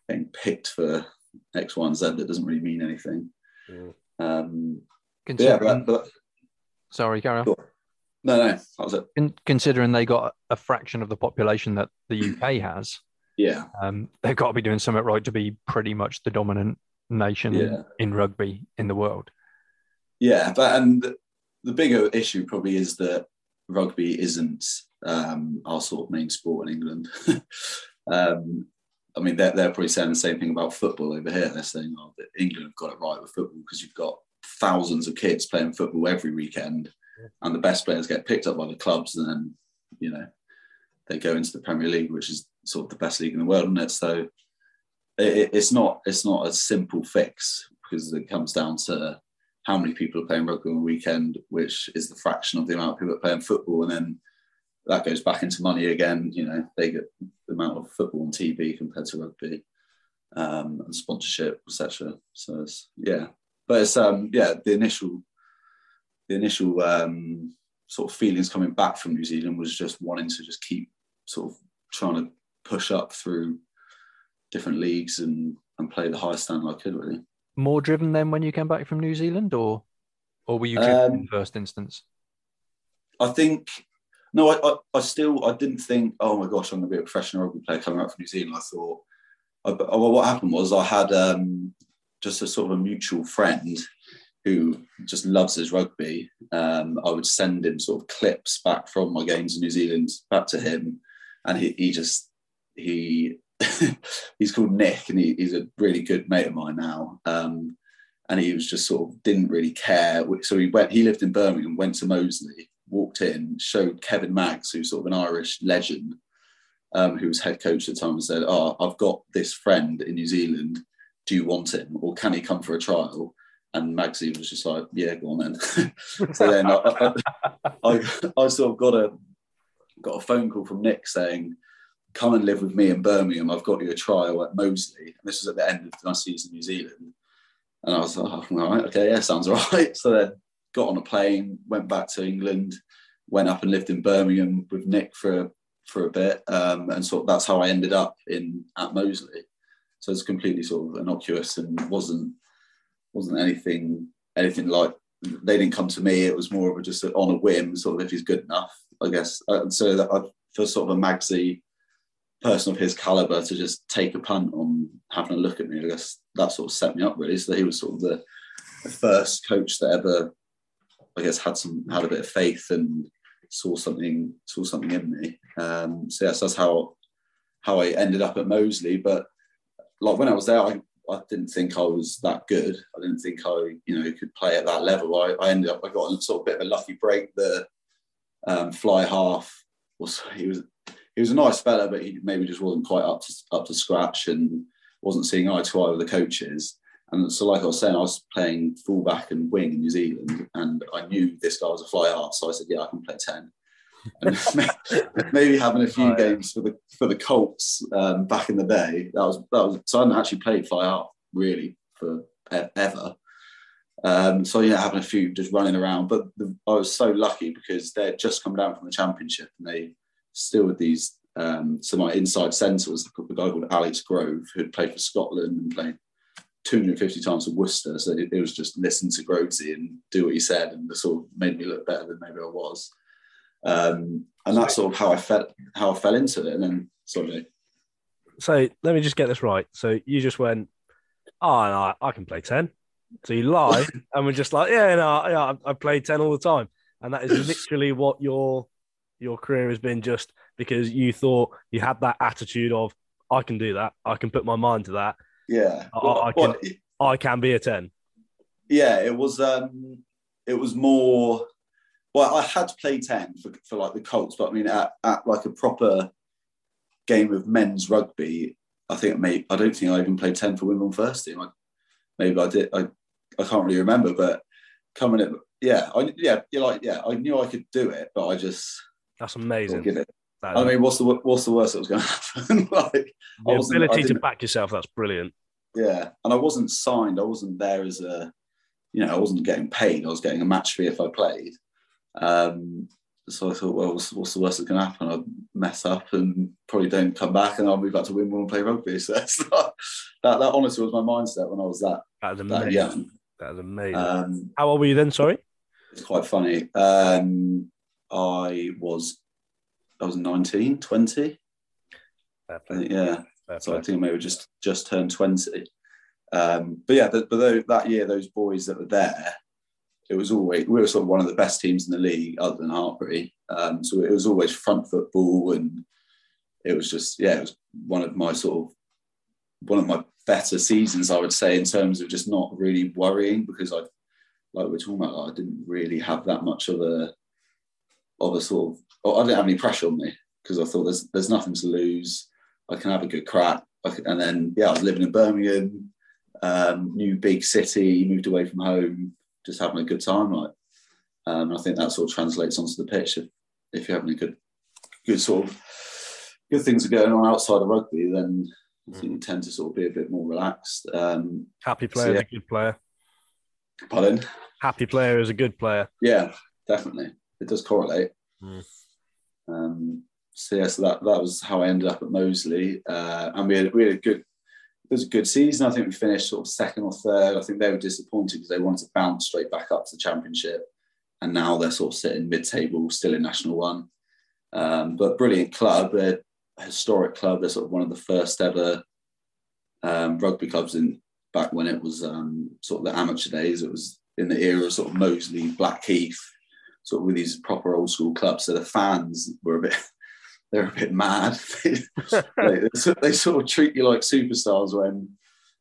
getting picked for X, Y, and Z that doesn't really mean anything. Mm. Um, yeah, but, but,
sorry, carry on.
No, no, that was it.
Considering they got a fraction of the population that the UK *clears throat* has,
yeah.
Um, they've got to be doing something right to be pretty much the dominant nation yeah. in rugby in the world.
Yeah, but and the bigger issue probably is that rugby isn't um, our sort of main sport in England. *laughs* um, I mean, they're, they're probably saying the same thing about football over here. They're saying, oh, that England have got it right with football because you've got thousands of kids playing football every weekend, and the best players get picked up by the clubs, and then you know they go into the Premier League, which is sort of the best league in the world, isn't it? So it, it's not it's not a simple fix because it comes down to how many people are playing rugby on a weekend, which is the fraction of the amount of people playing football, and then that goes back into money again. You know, they get the amount of football on TV compared to rugby, um, and sponsorship, etc. So it's yeah, but it's um yeah the initial the initial um, sort of feelings coming back from New Zealand was just wanting to just keep sort of trying to push up through different leagues and and play the highest standard I could really.
More driven than when you came back from New Zealand, or or were you driven
Um,
in first instance?
I think no, I, I, I still I didn't think, oh my gosh, I'm going to be a professional rugby player coming out from New Zealand. I thought, I, well, what happened was I had um, just a sort of a mutual friend who just loves his rugby. Um, I would send him sort of clips back from my games in New Zealand back to him, and he, he just he *laughs* he's called Nick, and he, he's a really good mate of mine now. Um, and he was just sort of didn't really care. So he went. He lived in Birmingham, went to Moseley, walked in, showed Kevin Maggs, who's sort of an Irish legend, um, who was head coach at the time, and said, "Oh, I've got this friend in New Zealand. Do you want him, or can he come for a trial?" And Magsy was just like, "Yeah, go on then." *laughs* so then I, I, I, I sort of got a got a phone call from Nick saying, "Come and live with me in Birmingham. I've got you a trial at Moseley." And this was at the end of my season in New Zealand. And I was like, oh, all right, okay, yeah, sounds *laughs* all right. So then got on a plane, went back to England, went up and lived in Birmingham with Nick for for a bit, um, and sort of that's how I ended up in at Moseley. So it's completely sort of innocuous and wasn't wasn't anything anything like they didn't come to me. It was more of a just on a whim, sort of if he's good enough, I guess. Uh, so that I, for sort of a Magsy person of his caliber to just take a punt on having a look at me, I guess that sort of set me up really. So he was sort of the, the first coach that ever, I guess, had some had a bit of faith and saw something saw something in me. Um, so yes, that's how how I ended up at Moseley. But like when I was there, I, I didn't think I was that good. I didn't think I you know could play at that level. I, I ended up I got a sort of bit of a lucky break. The um, fly half was he was he was a nice fella, but he maybe just wasn't quite up to up to scratch and wasn't seeing eye to eye with the coaches. And so, like I was saying, I was playing fullback and wing in New Zealand, and I knew this guy was a fly half, so I said, "Yeah, I can play 10. And *laughs* maybe having a few
Oh, yeah.
games for the for the Colts um, back in the day, that was that was. So I hadn't actually played fly half really for ever. Um, so yeah, having a few just running around, but the, I was so lucky because they'd just come down from the championship and they still with these. Um, so my inside centre was a guy called Alex Grove, who'd played for Scotland and played 250 times for Worcester. So it, it was just listen to Grovesy and do what he said, and it sort of made me look better than maybe I was. Um, and that's sort of how I felt, how I fell into it. And then, sorry,
So let me just get this right. So you just went, oh, no, I can play 10. So you lied *laughs* and we're just like, yeah, no, yeah, I, I play 10 all the time. And that is literally what your your career has been just because you thought you had that attitude of, I can do that. I can put my mind to that.
yeah,
I-
Well,
I can-
well,
I can be a 10.
yeah, it was um, it was more. Well, I had to play ten for, for like the Colts, but I mean, at, at like a proper game of men's rugby, I think maybe I don't think I even played ten for Wimbledon first team. I, maybe I did. I I can't really remember, but coming at yeah, I yeah, you're like yeah, I knew I could do it, but I just
That's amazing. That-
I mean, what's the what's the worst that was going *laughs* to happen? *laughs* like, I
the
I
ability to back yourself, that's brilliant.
yeah, and I wasn't signed. I wasn't there as a, you know, I wasn't getting paid. I was getting a match fee if I played. Um, so I thought, well, what's, what's the worst that can happen? I'll mess up and probably don't come back, and I'll move back to Wimbledon and play rugby. *laughs* So not, that that honestly was my mindset when I was that
That is
that
amazing.
young.
That is amazing.
Um,
How old were you then? Sorry.
it's quite funny. Um, I was I was 19, 20.
Fair
think, yeah. So I think maybe just just turned twenty. Um, but yeah, the, but tho- that year, those boys that were there, it was always we were sort of one of the best teams in the league, other than Hartpury. Um, so it was always front football, and it was just yeah, it was one of my sort of one of my better seasons, I would say, in terms of just not really worrying because I like we're talking about, I didn't really have that much of a of a sort of. I didn't have any pressure on me because I thought there's there's nothing to lose. I can have a good crack. and then yeah, I was living in Birmingham, um, new big city, moved away from home, just having a good time. Like, um, I think that sort of translates onto the pitch. If, if you're having a good, good sort of good things are going on outside of rugby, then I think you tend to sort of be a bit more relaxed. Um,
Happy player so, yeah. is a good player.
Pardon?
Happy player is a good player.
Yeah, definitely. It does correlate. Mm. Um, so yeah, so that, that was how I ended up at Moseley, uh, and we had we had a good. It was a good season. I think we finished sort of second or third. I think they were disappointed because they wanted to bounce straight back up to the championship, and now they're sort of sitting mid-table, still in National One. Um, but brilliant club. They're historic club. They're sort of one of the first ever um, rugby clubs in back when it was um, sort of the amateur days. It was in the era of sort of Moseley, Blackheath, sort of with these proper old school clubs. So the fans were a bit, *laughs* they're a bit mad. *laughs* they, *laughs* they, they, sort of treat you like superstars when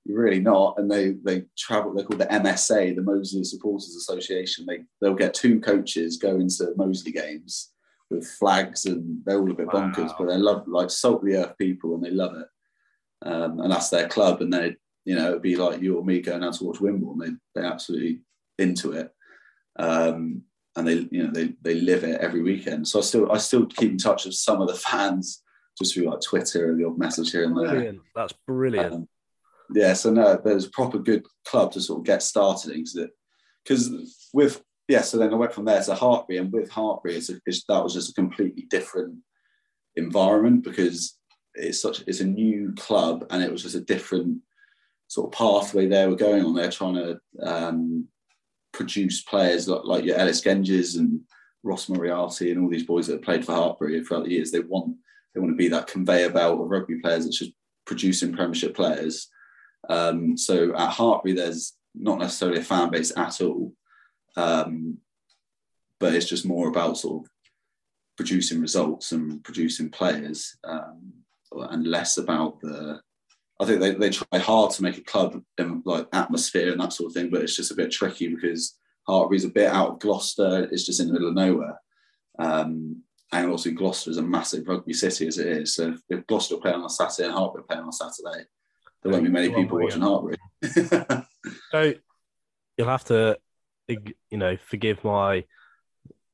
you're really not. And they they travel. They're called the MSA, the Moseley Supporters Association. They they'll get two coaches go into Moseley games with flags, and they're all a bit wow. bonkers, but they love like salt the earth people, and they love it. Um, and that's their club, and they you know it'd be like you or me going out to watch Wimbledon. They they absolutely into it. Um, and they you know they they live it every weekend. So I still I still keep in touch with some of the fans just through like Twitter and the old message here and there.
Brilliant. That's brilliant. Um,
yeah, so no, there's a proper good club to sort of get started in because with yeah, so then I went from there to Hartpury, and with Hartpury, it's, a, it's that was just a completely different environment because it's such it's a new club and it was just a different sort of pathway they were going on. They're trying to um, produce players like, like your Ellis Genges and Ross Moriarty and all these boys that have played for Hartpury throughout the years. They want they want to be that conveyor belt of rugby players that's just producing Premiership players. Um, so at Hartpury, there's not necessarily a fan base at all, um, but it's just more about sort of producing results and producing players, um, and less about the I think they, they try hard to make a club like atmosphere and that sort of thing, but it's just a bit tricky because Hartpury's a bit out of Gloucester. It's just in the middle of nowhere. Um, and also Gloucester is a massive rugby city as it is. So if, Gloucester play on a Saturday and Hartpury play on a Saturday, there won't be many people watching Hartpury. *laughs*
so you'll have to, you know, forgive my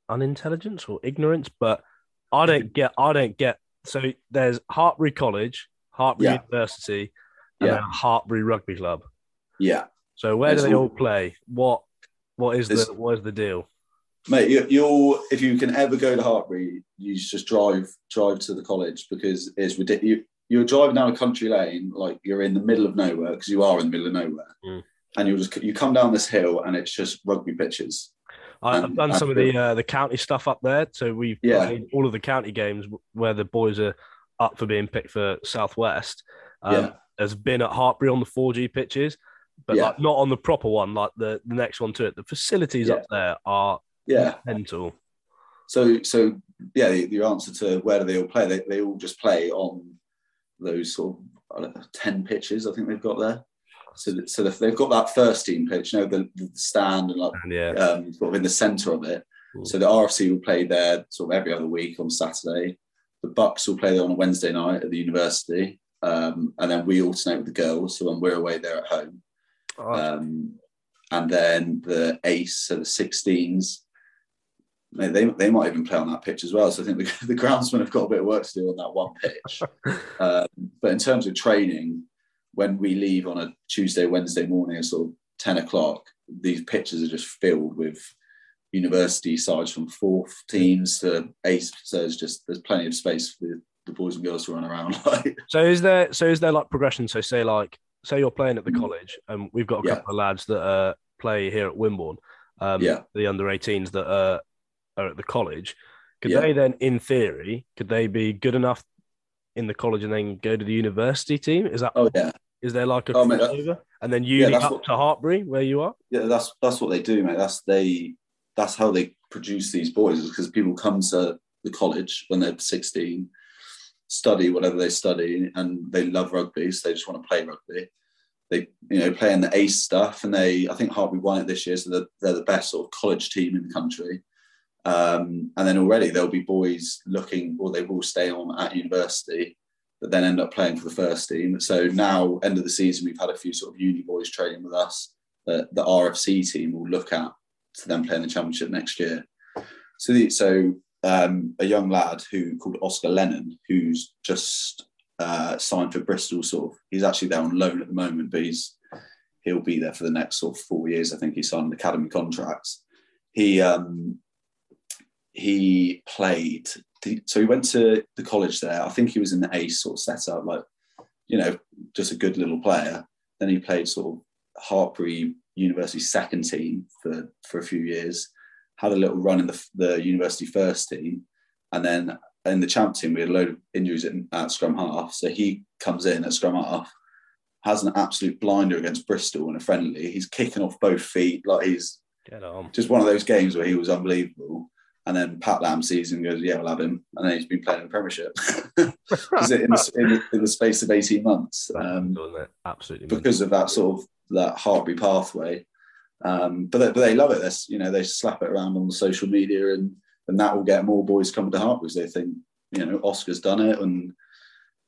unintelligence or ignorance, but I don't *laughs* get, I don't get. So there's Hartpury College, Hartpury yeah. University, and yeah. then Hartpury Rugby Club.
Yeah.
So where do they all play? What what is the what is the deal?
Mate, you, you'll if you can ever go to Hartpury, you just drive drive to the college because it's ridiculous. You, are driving down a country lane like you're in the middle of nowhere because you are in the middle of nowhere, mm. and you just you come down this hill and it's just rugby pitches.
I've and, done some of the uh, the county stuff up there, so we've yeah. played all of the county games where the boys are up for being picked for Southwest um, yeah. has been at Hartpury on the 4G pitches, but yeah. like not on the proper one, like the, the next one to it. The facilities yeah. up there are
yeah
mental.
So so yeah, your answer to where do they all play? They, they all just play on those sort of know, ten pitches. I think they've got there. So, so they've got that first team pitch, you know, the, the stand and like yeah. um, sort of in the centre of it. Cool. So the RFC will play there sort of every other week on Saturday the Bucks will play there on a Wednesday night at the university, um, and then we alternate with the girls. So when we're away, they're at home. Oh. Um, and then the Ace, so the 16s, they, they, might even play on that pitch as well. So I think the, *laughs* the groundsmen have got a bit of work to do on that one pitch. *laughs* um, but in terms of training, when we leave on a Tuesday, Wednesday morning at sort of 10 o'clock, these pitches are just filled with university sides from fourth teams to eighth. So there's just there's plenty of space for the, the boys and girls to run around. *laughs*
so is there so is there like progression? So say like say you're playing at the mm. college and we've got a couple yeah. of lads that uh, play here at Wimborne, um, yeah. the under 18s that uh, are at the college. Could yeah. they then, in theory, could they be good enough in the college and then go to the university team? Is that?
Oh yeah.
Is there like a oh, mate, and then you yeah, up what, to Hartpury where you are?
Yeah, that's that's what they do, mate. That's they that's how they produce these boys is because people come to the college when they're 16 study whatever they study and they love rugby so they just want to play rugby they you know play in the ace stuff, and they I think Hartpury won it this year, so they're, they're the best sort of college team in the country. Um, and then already there'll be boys looking, or they will stay on at university, that then end up playing for the first team. So now, end of the season, we've had a few sort of uni boys training with us. That the RFC team will look at to then play in the championship next year. So, the, so um, a young lad who called Oscar Lennon, who's just uh, signed for Bristol. Sort of, he's actually there on loan at the moment, but he's he'll be there for the next sort of four years. I think he signed an academy contracts. He um, he played. So he went to the college there. I think he was in the ace sort of setup, like you know, just a good little player. Then he played sort of Hartpury University second team for for a few years. Had a little run in the, the university first team, and then in the champ team we had a load of injuries in, at scrum half. So he comes in at scrum half, has an absolute blinder against Bristol in a friendly. He's kicking off both feet like he's just one of those games where he was unbelievable. And then Pat Lam sees him and goes, Yeah, we'll have him. And then he's been playing in the Premiership *laughs* in, the, in, in, the space of 18 months. Um,
Absolutely.
Because of that sort of that Hartpury pathway. Um, but, they, but they love it. This, you know, they slap it around on the social media and, and that will get more boys coming to Hartpury because they think, you know, Oscar's done it and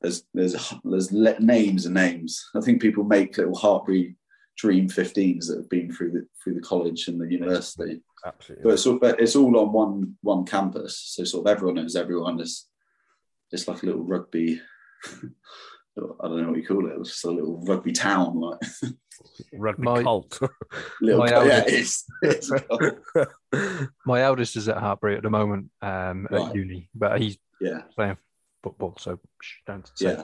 there's there's there's names and names. I think people make little Hartpury dream 15s that have been through the through the college and the university.
Absolutely.
But it's all, but it's all on one one campus, so sort of everyone knows everyone. It's just like a little rugby. *laughs* I don't know what you call it. It's just a little rugby town, like
rugby my, cult. *laughs*
little, my cult, yeah, it's, it's *laughs*
my eldest is at Hartpury at the moment um, right. at uni, but he's
yeah
playing football, so don't say.
Yeah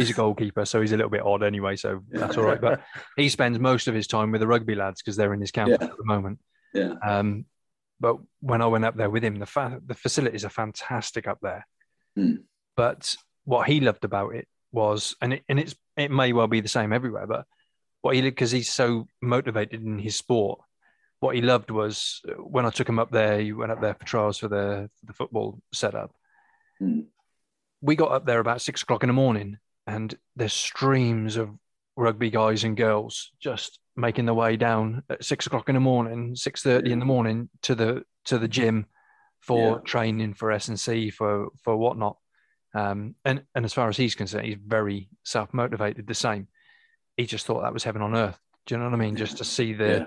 he's a goalkeeper, so he's a little bit odd anyway. So that's all right. But he spends most of his time with the rugby lads because they're in his camp yeah. at the moment.
Yeah.
Um, but when I went up there with him, the fa- the facilities are fantastic up there.
Mm.
But what he loved about it was, and it, and it's it may well be the same everywhere, but what he because he's so motivated in his sport. What he loved was when I took him up there. He went up there for trials for the for the football setup.
Mm.
We got up there about six o'clock in the morning, and there's streams of rugby guys and girls just making their way down at six o'clock in the morning, six thirty in the morning to the to the gym for yeah. training for S and C for for whatnot. Um, and and as far as he's concerned, he's very self motivated. The same. He just thought that was heaven on earth. Do you know what I mean? Just to see the yeah.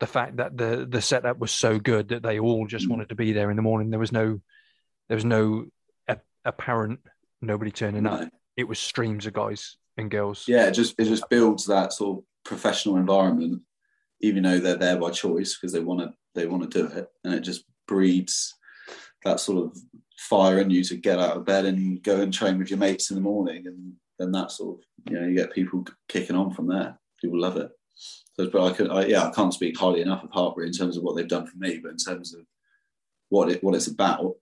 the fact that the the setup was so good that they all just wanted to be there in the morning. There was no there was no apparent nobody turning no. up it was streams of guys and girls.
Yeah, it just it just builds that sort of professional environment, even though they're there by choice because they want to they want to do it, and it just breeds that sort of fire in you to get out of bed and go and train with your mates in the morning, and then that sort of you know you get people kicking on from there. People love it. So, but I could, I, yeah, I can't speak highly enough of Hartpury in terms of what they've done for me, but in terms of what it what it's about,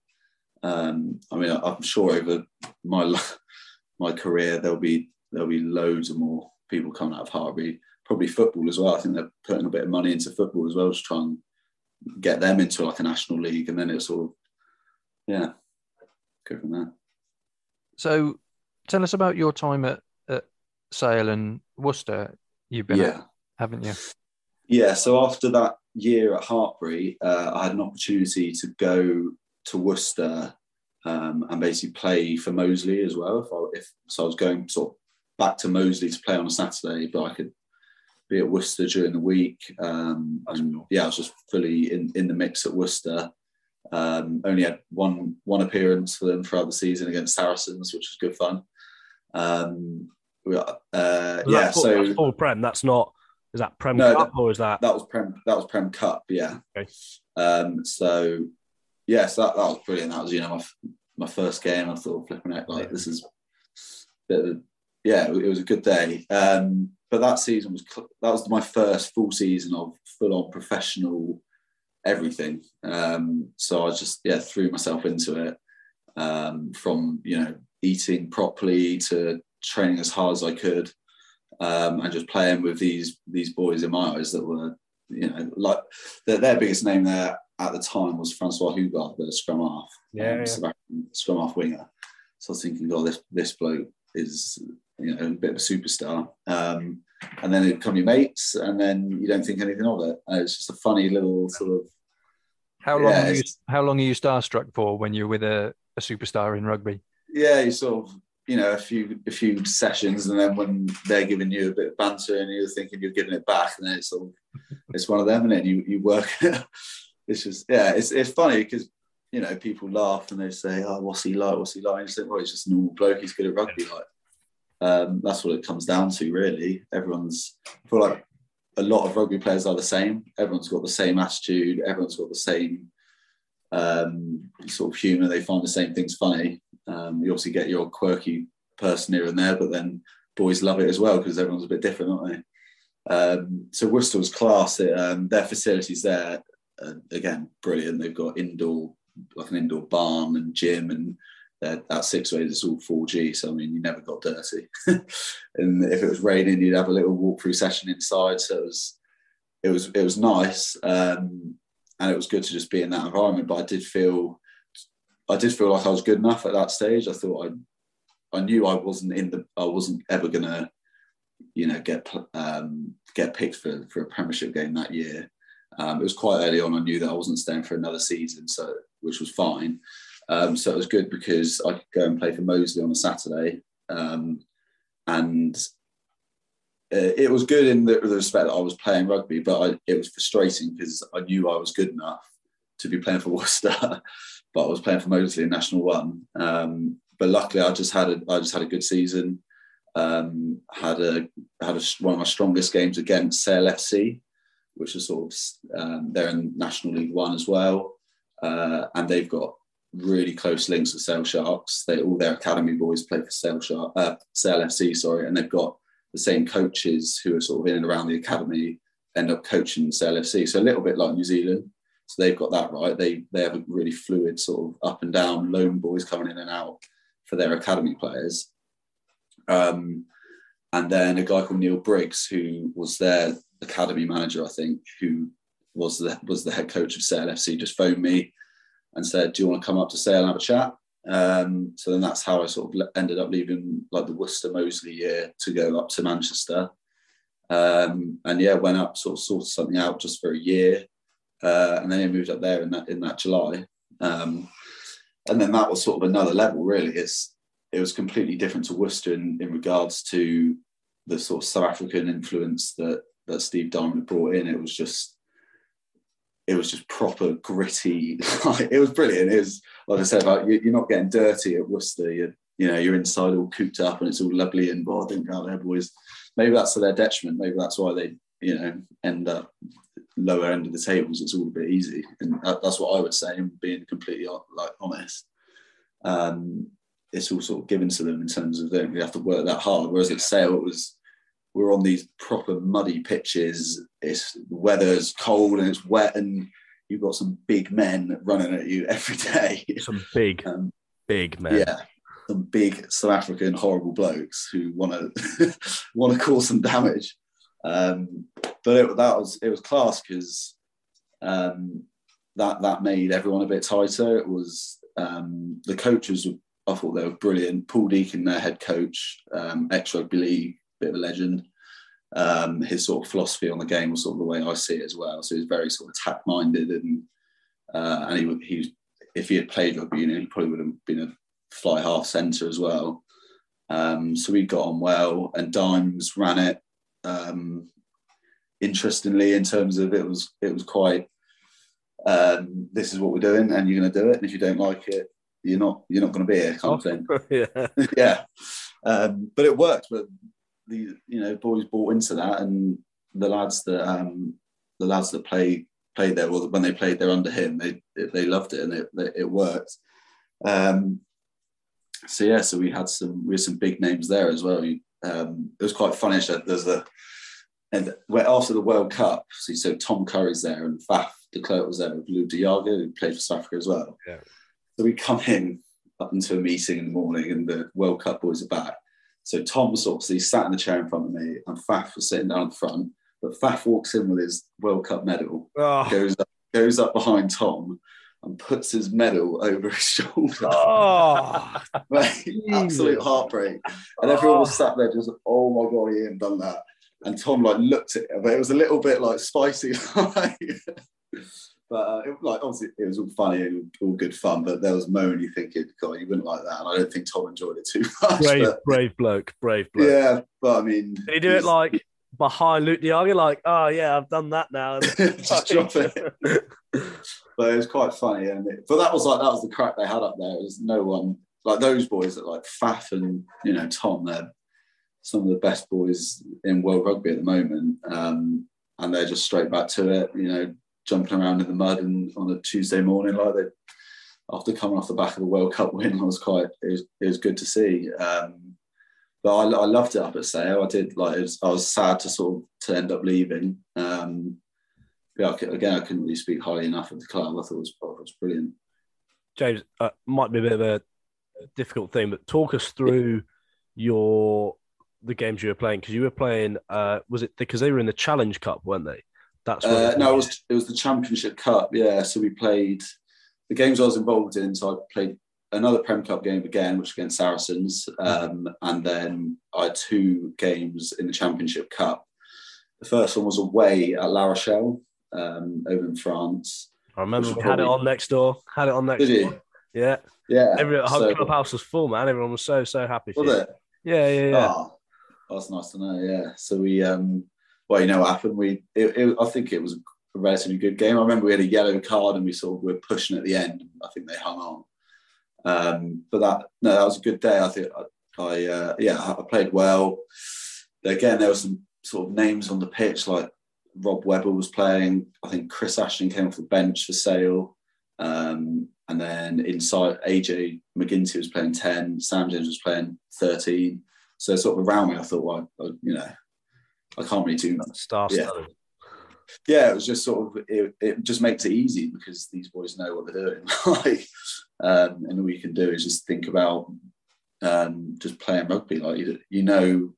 um, I mean, I'm sure over my *laughs* my career, there'll be there'll be loads of more people coming out of Hartpury. Probably football as well. I think they're putting a bit of money into football as well to try and get them into like a national league, and then it's sort of yeah, go from there.
So, tell us about your time at, at Sale and Worcester. You've been, yeah. At, haven't you?
Yeah. So after that year at Hartpury, uh, I had an opportunity to go to Worcester um, and basically play for Moseley as well. If, I, if so, I was going sort of back to Moseley to play on a Saturday, but I could be at Worcester during the week. Um, and yeah, I was just fully in, in the mix at Worcester. Um, only had one one appearance for them throughout the season against Saracens, which was good fun. Um, uh, yeah,
full,
so
that's full Prem. That's not. Is that Prem no, Cup that, or is that
that was Prem? That was Prem Cup. Yeah.
Okay.
Um, so yes, that, that was brilliant. That was you know my my first game. I thought flipping out like this is yeah, it was a good day. Um, but that season was that was my first full season of full on professional everything. Um, so I just yeah threw myself into it um, from you know eating properly to training as hard as I could um, and just playing with these these boys in my eyes that were you know like their, their biggest name there at the time was Francois Hougaard, the scrum half,
yeah, um,
yeah. scrum half winger. So I was thinking, God, this this bloke is you know, a bit of a superstar. Um, and then it come your mates, and then you don't think anything of it. And it's just a funny little sort of.
How long?
Yeah,
are you, how long are you starstruck for when you're with a, a superstar in rugby?
Yeah, you sort of you know a few a few sessions, and then when they're giving you a bit of banter, and you're thinking you're giving it back, and then it's sort of it's one of them, and then you you work. *laughs* it's just yeah, it's it's funny because you know people laugh and they say, "Oh, what's he like? What's he like?" And you say, "Well, he's just a normal bloke. He's good at rugby." Like um, that's what it comes down to, really. Everyone's I feel like a lot of rugby players are the same. Everyone's got the same attitude. Everyone's got the same um, sort of humour. They find the same things funny. Um, you obviously get your quirky person here and there, but then boys love it as well because everyone's a bit different, aren't they? Um, so Worcester's class, it, um, their facilities there, uh, again, brilliant. They've got indoor, like an indoor barn and gym, and they're- at Sixways it's all 4G. So I mean, you never got dirty. *laughs* and if it was raining, you'd have a little walkthrough session inside. So it was, it was, it was nice, um, and it was good to just be in that environment. But I did feel, I did feel like I was good enough at that stage. I thought I, I knew I wasn't in the, I wasn't ever gonna you know get um, get picked for for a Premiership game that year. Um, it was quite early on. I knew that I wasn't staying for another season, so which was fine. Um, so it was good because I could go and play for Moseley on a Saturday, um, and uh, it was good in the, the respect that I was playing rugby, but I, it was frustrating because I knew I was good enough to be playing for *laughs* Worcester, but I was playing for Moseley in National One. Um, but luckily, I just had a I just had a good season. Um, had a had a, one of my strongest games against Sale FC, which is sort of um, they're in National League One as well, uh, and they've got really close links with Sale Sharks. They all their academy boys play for Sale Shark, uh, Sale FC, sorry, and they've got the same coaches who are sort of in and around the academy end up coaching Sale FC. So a little bit like New Zealand. So they've got that right. They they have a really fluid sort of up and down lone boys coming in and out for their academy players. Um, and then a guy called Neil Briggs, who was their academy manager, I think, who was the was the head coach of Sale FC, just phoned me and said, "Do you want to come up to Sale and have a chat?" Um, so then that's how I sort of ended up leaving like the Worcester Moseley year to go up to Manchester. Um, and yeah, went up, sort of sorted something out just for a year, uh, and then I moved up there in that in that July. Um, and then that was sort of another level, really. It's it was completely different to Worcester in, in regards to the sort of South African influence that that Steve Diamond brought in. It was just it was just proper gritty. *laughs* it was brilliant. It was like I said, you, you're not getting dirty at Worcester. You're, you know, you're inside all cooped up and it's all lovely and oh, I think out there, boys. Maybe that's to their detriment. Maybe that's why they, you know, end up lower end of the tables. It's all a bit easy, and that, that's what I would say. Being completely like honest, um, it's all sort of given to them in terms of they don't really have to work that hard. Whereas at Sale, it was we're on these proper muddy pitches. It's the weather's cold and it's wet, and you've got some big men running at you every day.
Some big, *laughs*
Um,
big men.
yeah, some big South African horrible blokes who want to want to cause some damage. Um, but it, that was it was class because um, that that made everyone a bit tighter. It was um, the coaches. were- I thought they were brilliant. Paul Deacon, their head coach, um, ex rugby league, bit of a legend. Um, his sort of philosophy on the game was sort of the way I see it as well. So he's very sort of attack minded and uh, and he would- he if he had played rugby union, he probably would have been a fly half centre as well. Um, so we got on well, and Dimes ran it. Um, interestingly, in terms of it was it was quite. Um, this is what we're doing, and you're going to do it. And if you don't like it, you're not you're not going to be here, kind of thing. *laughs*
yeah. *laughs*
yeah, um, but it worked. But the you know boys bought into that, and the lads that um, the lads that play played there, well, when they played there under him, they they loved it and it it worked. Um, so yeah, so we had some we had some big names there as well. Um, it was quite funny. actually. There's a and after the World Cup, so, so Tom Curry's there and Faf de Klerk was there with Lood de Jager, who played for South Africa as well.
Yeah.
So we come in up into a meeting in the morning, and the World Cup boys are back. So Tom was obviously sat in the chair in front of me, and Faf was sitting down in front. But Faf walks in with his World Cup medal,
Oh,
goes up, goes up behind Tom, and puts his medal over his shoulder. *laughs*
Oh,
absolute heartbreak. And everyone was ah. sat there just, oh my god, he hadn't done that. And Tom like looked at it, but it was a little bit like spicy. *laughs* but uh, it, like obviously it was all funny and all good fun. But there was a moment you thinking, God, you wouldn't like that. And I don't think Tom enjoyed it too *laughs* much.
brave,
but,
brave bloke, brave bloke.
yeah, but I mean,
Did he do it like behind Lood de Jager? Like, oh yeah, I've done that now. *laughs*
Just *laughs* drop it. but it was quite funny. And it, but that was like that was the crack they had up there. It was no one like those boys that like Faf and you know Tom. They're some of the best boys in world rugby at the moment, um, and they're just straight back to it. You know, jumping around in the mud and on a Tuesday morning like. After coming off the back of the World Cup win, *laughs* I was quite. It was, it was good to see. Um, but I, I loved it up at Sale. I did like. Was, I was sad to sort of to end up leaving. Um, yeah, again, I couldn't really speak highly enough of the club. I thought it was, it was brilliant.
James, uh, might be a bit of a difficult thing, but talk us through your the games you were playing because you were playing. Uh, was it because they were in the Challenge Cup, weren't they? That's
Uh,
when
no, it was it was the Championship Cup. Yeah, so we played the games I was involved in. So I played another Prem Cup game again, which was against Saracens, um, and then I had two games in the Championship Cup. The first one was away at La Rochelle um, over in France.
I remember we had it on next door. Had it on next
Did
door.
you?
Yeah,
Yeah,
every whole
so-
clubhouse was full, man. Everyone was so so happy. For
was it?
Yeah, yeah, yeah.
Oh, that's nice to know. Yeah. So we, um, well, you know what happened? We, it, it, I think it was a relatively good game. I remember we had a yellow card and we sort of were pushing at the end. I think they hung on. Um, but that, no, that was a good day. I think I, I uh, yeah, I played well. Again, there were some sort of names on the pitch like Rob Webber was playing. I think Chris Ashton came off the bench for Sale. Um, and then inside, AJ MacGinty was playing 10, Sam James was playing 13. So sort of around me, I thought, well, I- you know, I can't really do much.
Star
Yeah. Yeah, it was just sort of, it, it just makes it easy because these boys know what they're doing. *laughs* like, um, and all you can do is just think about um, just playing rugby. Like, you, you know,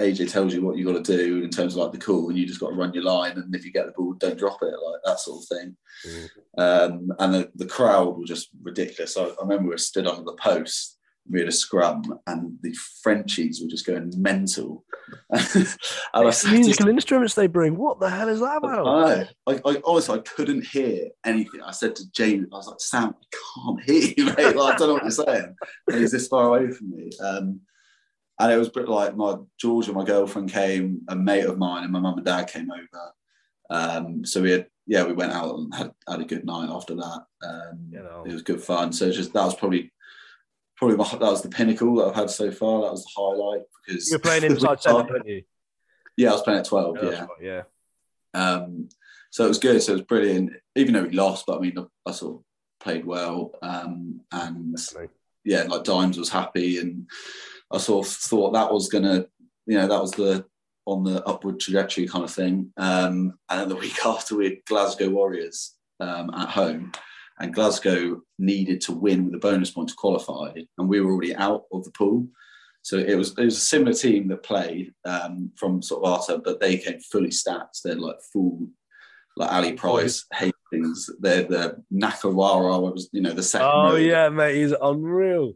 AJ tells you what you got to do in terms of like the call, and you just got to run your line. And if you get the ball, don't drop it, like that sort of thing.
Mm.
Um, and the, the crowd were just ridiculous. I, I remember we were stood under the post, we had a scrum, and the Frenchies were just going mental. *laughs* and I
It's
said
the
to-
musical instruments they bring. What the hell is that about?
know. I, I honestly I couldn't hear anything. I said to James, I was like, Sam, I can't hear you, mate. Like, I don't know what you're saying. And he's this far away from me. Um, and it was bit like my Georgia, my girlfriend came, a mate of mine, and my mum and dad came over. Um, so we had, yeah, we went out and had, had a good night after that. Um,
You know.
It was good fun. So it's just that was probably probably my, that was the pinnacle that I've had so far. That was the highlight because
You're playing *laughs* inside centre, weren't you?
Yeah, I was playing at twelve.
Yeah,
yeah. Um, so it was good. So it was brilliant, even though we lost. But I mean, I sort of played well, um, and
Definitely.
yeah, like Dimes was happy, and I sort of thought that was gonna, you know, that was the on the upward trajectory kind of thing. Um, and then the *laughs* week after, we had Glasgow Warriors um, at home, and Glasgow needed to win with a bonus point to qualify, and we were already out of the pool. So it was it was a similar team that played um, from sort of Arta, but they came fully stacked. They're like full, like Ali Price, Hastings. They're the Nakarawa was you know the second.
Oh yeah, mate, he's unreal.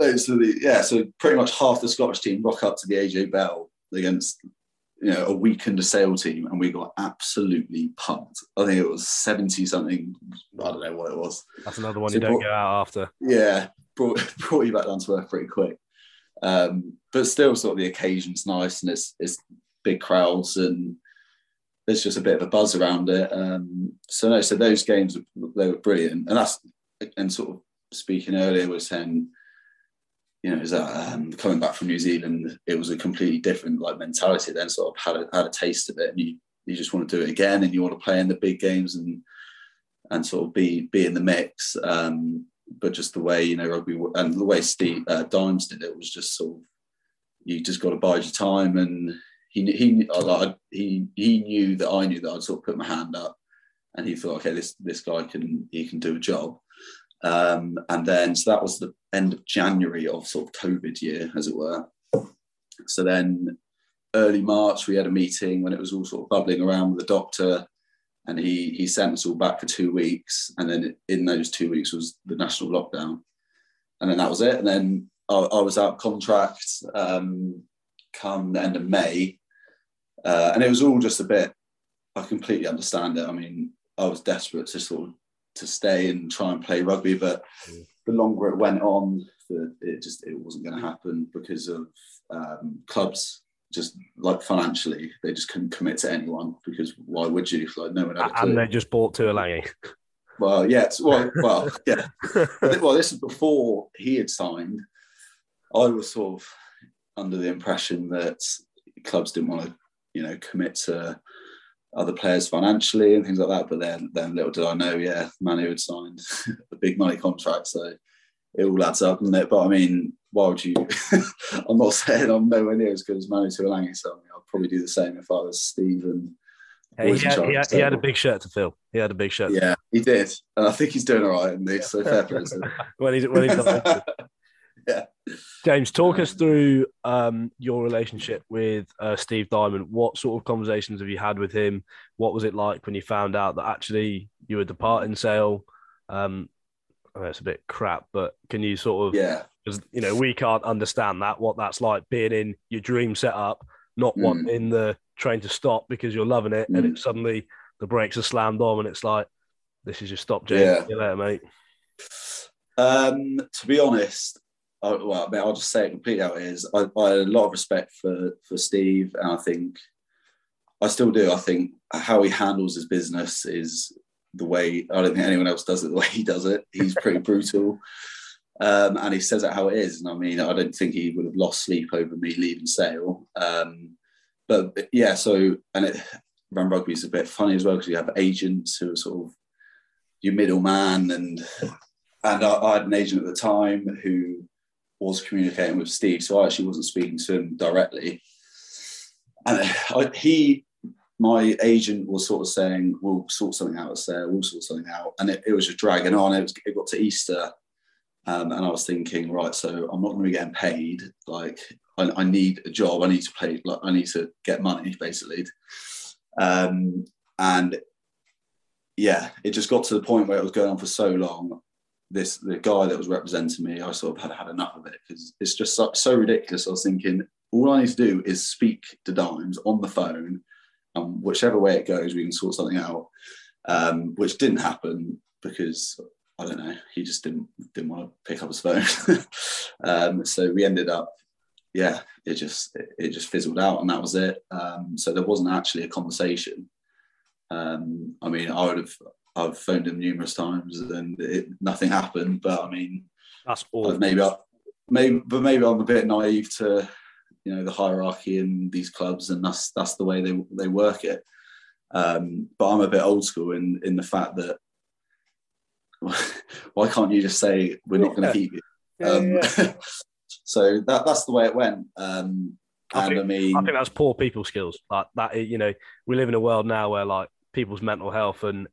So the, yeah, so pretty much half the Scottish team rock up to the AJ Bell against you know a weakened Sale team, and we got absolutely pumped. I think it was seventy something. I don't know what it was.
That's another one
So
you don't
brought-
go out after.
Yeah, brought *laughs* brought you back down to earth pretty quick. Um, but still, sort of the occasion's nice, and it's it's big crowds, and there's just a bit of a buzz around it. Um, so no, so those games they were brilliant, and that's and sort of speaking earlier was saying, you know, is that um, coming back from New Zealand, it was a completely different like mentality. Then sort of had a, had a taste of it, and you you just want to do it again, and you want to play in the big games and and sort of be be in the mix. Um, but just the way you know rugby and the way Steve uh, Dimes did it was just sort of you just got to bide your time, and he he like, he he knew that I knew that I'd sort of put my hand up, and he thought, okay, this this guy can he can do a job. Um, and then so that was the end of January of sort of COVID year, as it were. So then early March we had a meeting when it was all sort of bubbling around with the doctor, and he he sent us all back for two weeks, and then in those two weeks was the national lockdown, and then that was it. And then I, I was out contract um, come the end of May, uh, and it was all just a bit. I completely understand it. I mean, I was desperate to sort of to stay and try and play rugby, but
Mm.
the longer it went on, the, it just it wasn't going to happen because of um, clubs just like financially they just couldn't commit to anyone because why would you? Like no one had
and they just bought Tuilagi.
Well, yes, well, well, *laughs* yeah. well, this is before he had signed. I was sort of under the impression that clubs didn't want to, you know, commit to other players financially and things like that. But then, then little did I know, yeah, Manu had signed *laughs* a big money contract, so it all adds up, doesn't it? But I mean, why would you? *laughs* I'm not saying I'm nowhere near as good as Manu Tuilagi, so I mean, I'd probably do the same if I was Steve and.
He, had, he, had, he had a big shirt to fill. He had a big shirt.
Yeah, he did, and I think he's doing all right. And he's so fair play. *laughs*
When he's when he's.
Yeah.
James, talk us through um, your relationship with uh, Steve Diamond. What sort of conversations have you had with him? What was it like when you found out that actually you were departing Sale? Um, I know it's a bit crap, but can you sort of
Yeah,
because you know we can't understand that what that's like being in your dream setup, not
Mm.
wanting the train to stop because you're loving it, and
Mm.
it suddenly the brakes are slammed on, and it's like this is your stop, James.
Yeah.
See you later, mate.
Um, to be honest, I, well, I mean, I'll just say it completely out it is. I, I had a lot of respect for for Steve, and I think I still do. I think how he handles his business is the way I don't think anyone else does it the way he does it. He's pretty *laughs* brutal, um, and he says it how it is. And I mean, I don't think he would have lost sleep over me leaving Sale. Um, but yeah, so and it, run rugby is a bit funny as well because you have agents who are sort of your middleman and and I, I had an agent at the time who was communicating with Steve, so I actually wasn't speaking to him directly. And I, he, my agent, was sort of saying, "We'll sort something out, Sarah. We'll sort something out," and it, it was just dragging on. It was it got to Easter, um, and I was thinking, right, so I'm not going to be getting paid. Like, I, I need a job. I need to pay. Like, I need to get money, basically. Um, and yeah, it just got to the point where it was going on for so long this the guy that was representing me, I sort of had had enough of it because it's just so, so ridiculous. I was thinking all I need to do is speak to Dimes on the phone, and whichever way it goes, we can sort something out. Um, which didn't happen because I don't know, he just didn't didn't want to pick up his phone. *laughs* um, so we ended up, yeah, it just it, it just fizzled out, and that was it. Um, so there wasn't actually a conversation. Um, I mean, I would have I've phoned him numerous times and it, nothing happened. But I mean,
That's all.
maybe I, maybe, but maybe I'm a bit naive to, you know, the hierarchy in these clubs, and that's that's the way they they work it. Um, but I'm a bit old school in in the fact that *laughs* why can't you just say we're not going to keep you?
Yeah,
Um,
yeah. *laughs*
so that that's the way it went. Um,
I
and I,
think-
mean,
I think that's poor people skills. Like that, you know, we live in a world now where like people's mental health and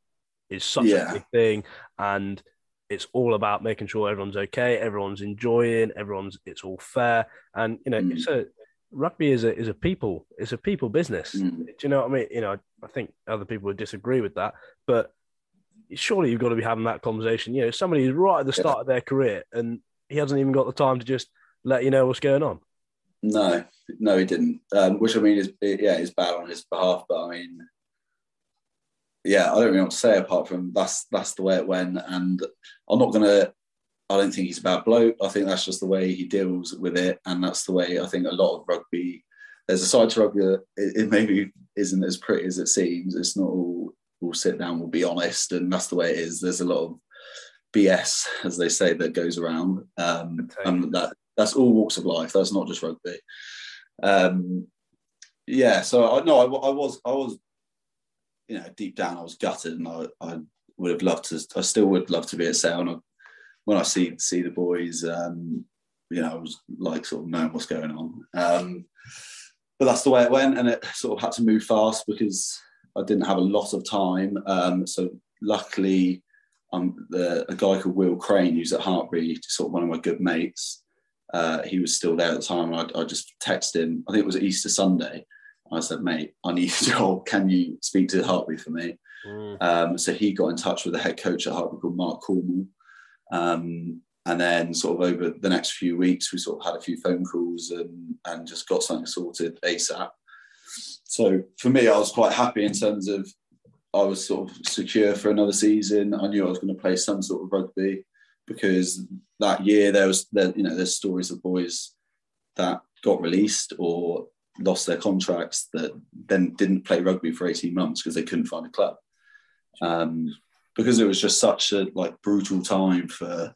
is such
Yeah.
a big thing, and it's all about making sure everyone's okay, everyone's enjoying, everyone's it's all fair, and you know,
Mm.
it's a rugby is a is a people, it's a people business.
Mm.
Do you know what I mean? You know, I think other people would disagree with that, but surely you've got to be having that conversation. You know, somebody who's right at the start of their career and he hasn't even got the time to just let you know what's going on.
No, no, he didn't. Um, which I mean is yeah, is bad on his behalf. But I mean, yeah, I don't really know what to say apart from that's that's the way it went. And I'm not gonna. I don't think he's a bad bloke. I think that's just the way he deals with it, and that's the way I think a lot of rugby. There's a side to rugby that it, it maybe isn't as pretty as it seems. It's not all. We'll sit down. We'll be honest, and that's the way it is. There's a lot of BS, as they say, that goes around, um, and that that's all walks of life. That's not just rugby. Um, yeah, so I no, I, I was, I was, you know, deep down, I was gutted, and I, I would have loved to. I still would love to be at Sale. And I, when I see see the boys, um, you know, I was like sort of knowing what's going on. Um, but that's the way it went, and it sort of had to move fast because I didn't have a lot of time. Um, so luckily, um, the, a guy called Will Crane, who's at Hartpury, sort of one of my good mates. Uh, he was still there at the time, and I, I just texted him. I think it was Easter Sunday. I said, "Mate, I need *laughs* a job. Can you speak to Hartpury for me?"
Mm.
Um, so he got in touch with the head coach at Hartpury called Mark Cornwell. Um, and then sort of over the next few weeks, we sort of had a few phone calls and, and just got something sorted ASAP. So for me, I was quite happy in terms of I was sort of secure for another season. I knew I was going to play some sort of rugby because that year there was there, you know there's stories of boys that got released or lost their contracts that then didn't play rugby for 18 months because they couldn't find a club. Um, because it was just such a like brutal time for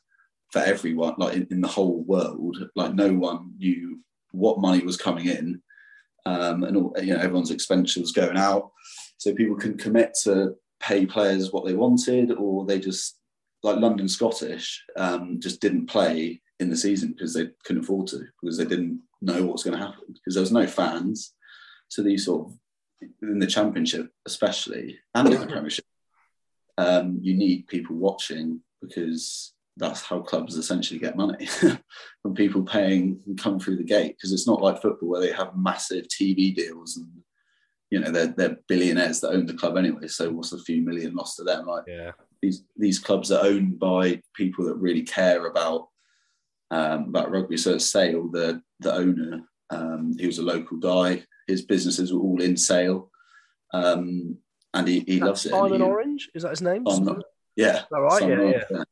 for everyone like in, in the whole world. Like no one knew what money was coming in um, and all, you know everyone's expenditure was going out. So people couldn't commit to pay players what they wanted or they just like london scottish um, just didn't play in the season because they couldn't afford to because they didn't know what was going to happen because there was no fans. So these sort of in the championship especially and in the *coughs* premiership um, you need people watching because that's how clubs essentially get money. *laughs* From people paying and come through the gate because it's not like football where they have massive TV deals and you know they're, they're billionaires that own the club anyway so what's a few million lost to them? Like
Yeah.
these these clubs are owned by people that really care about um, about rugby so Sale the the owner um, he was a local guy his businesses were all in Sale um, and he, he loves it
Simon
he-
Orange is that his name?
Simon- yeah
that right?
Simon
Yeah,
Orange,
yeah.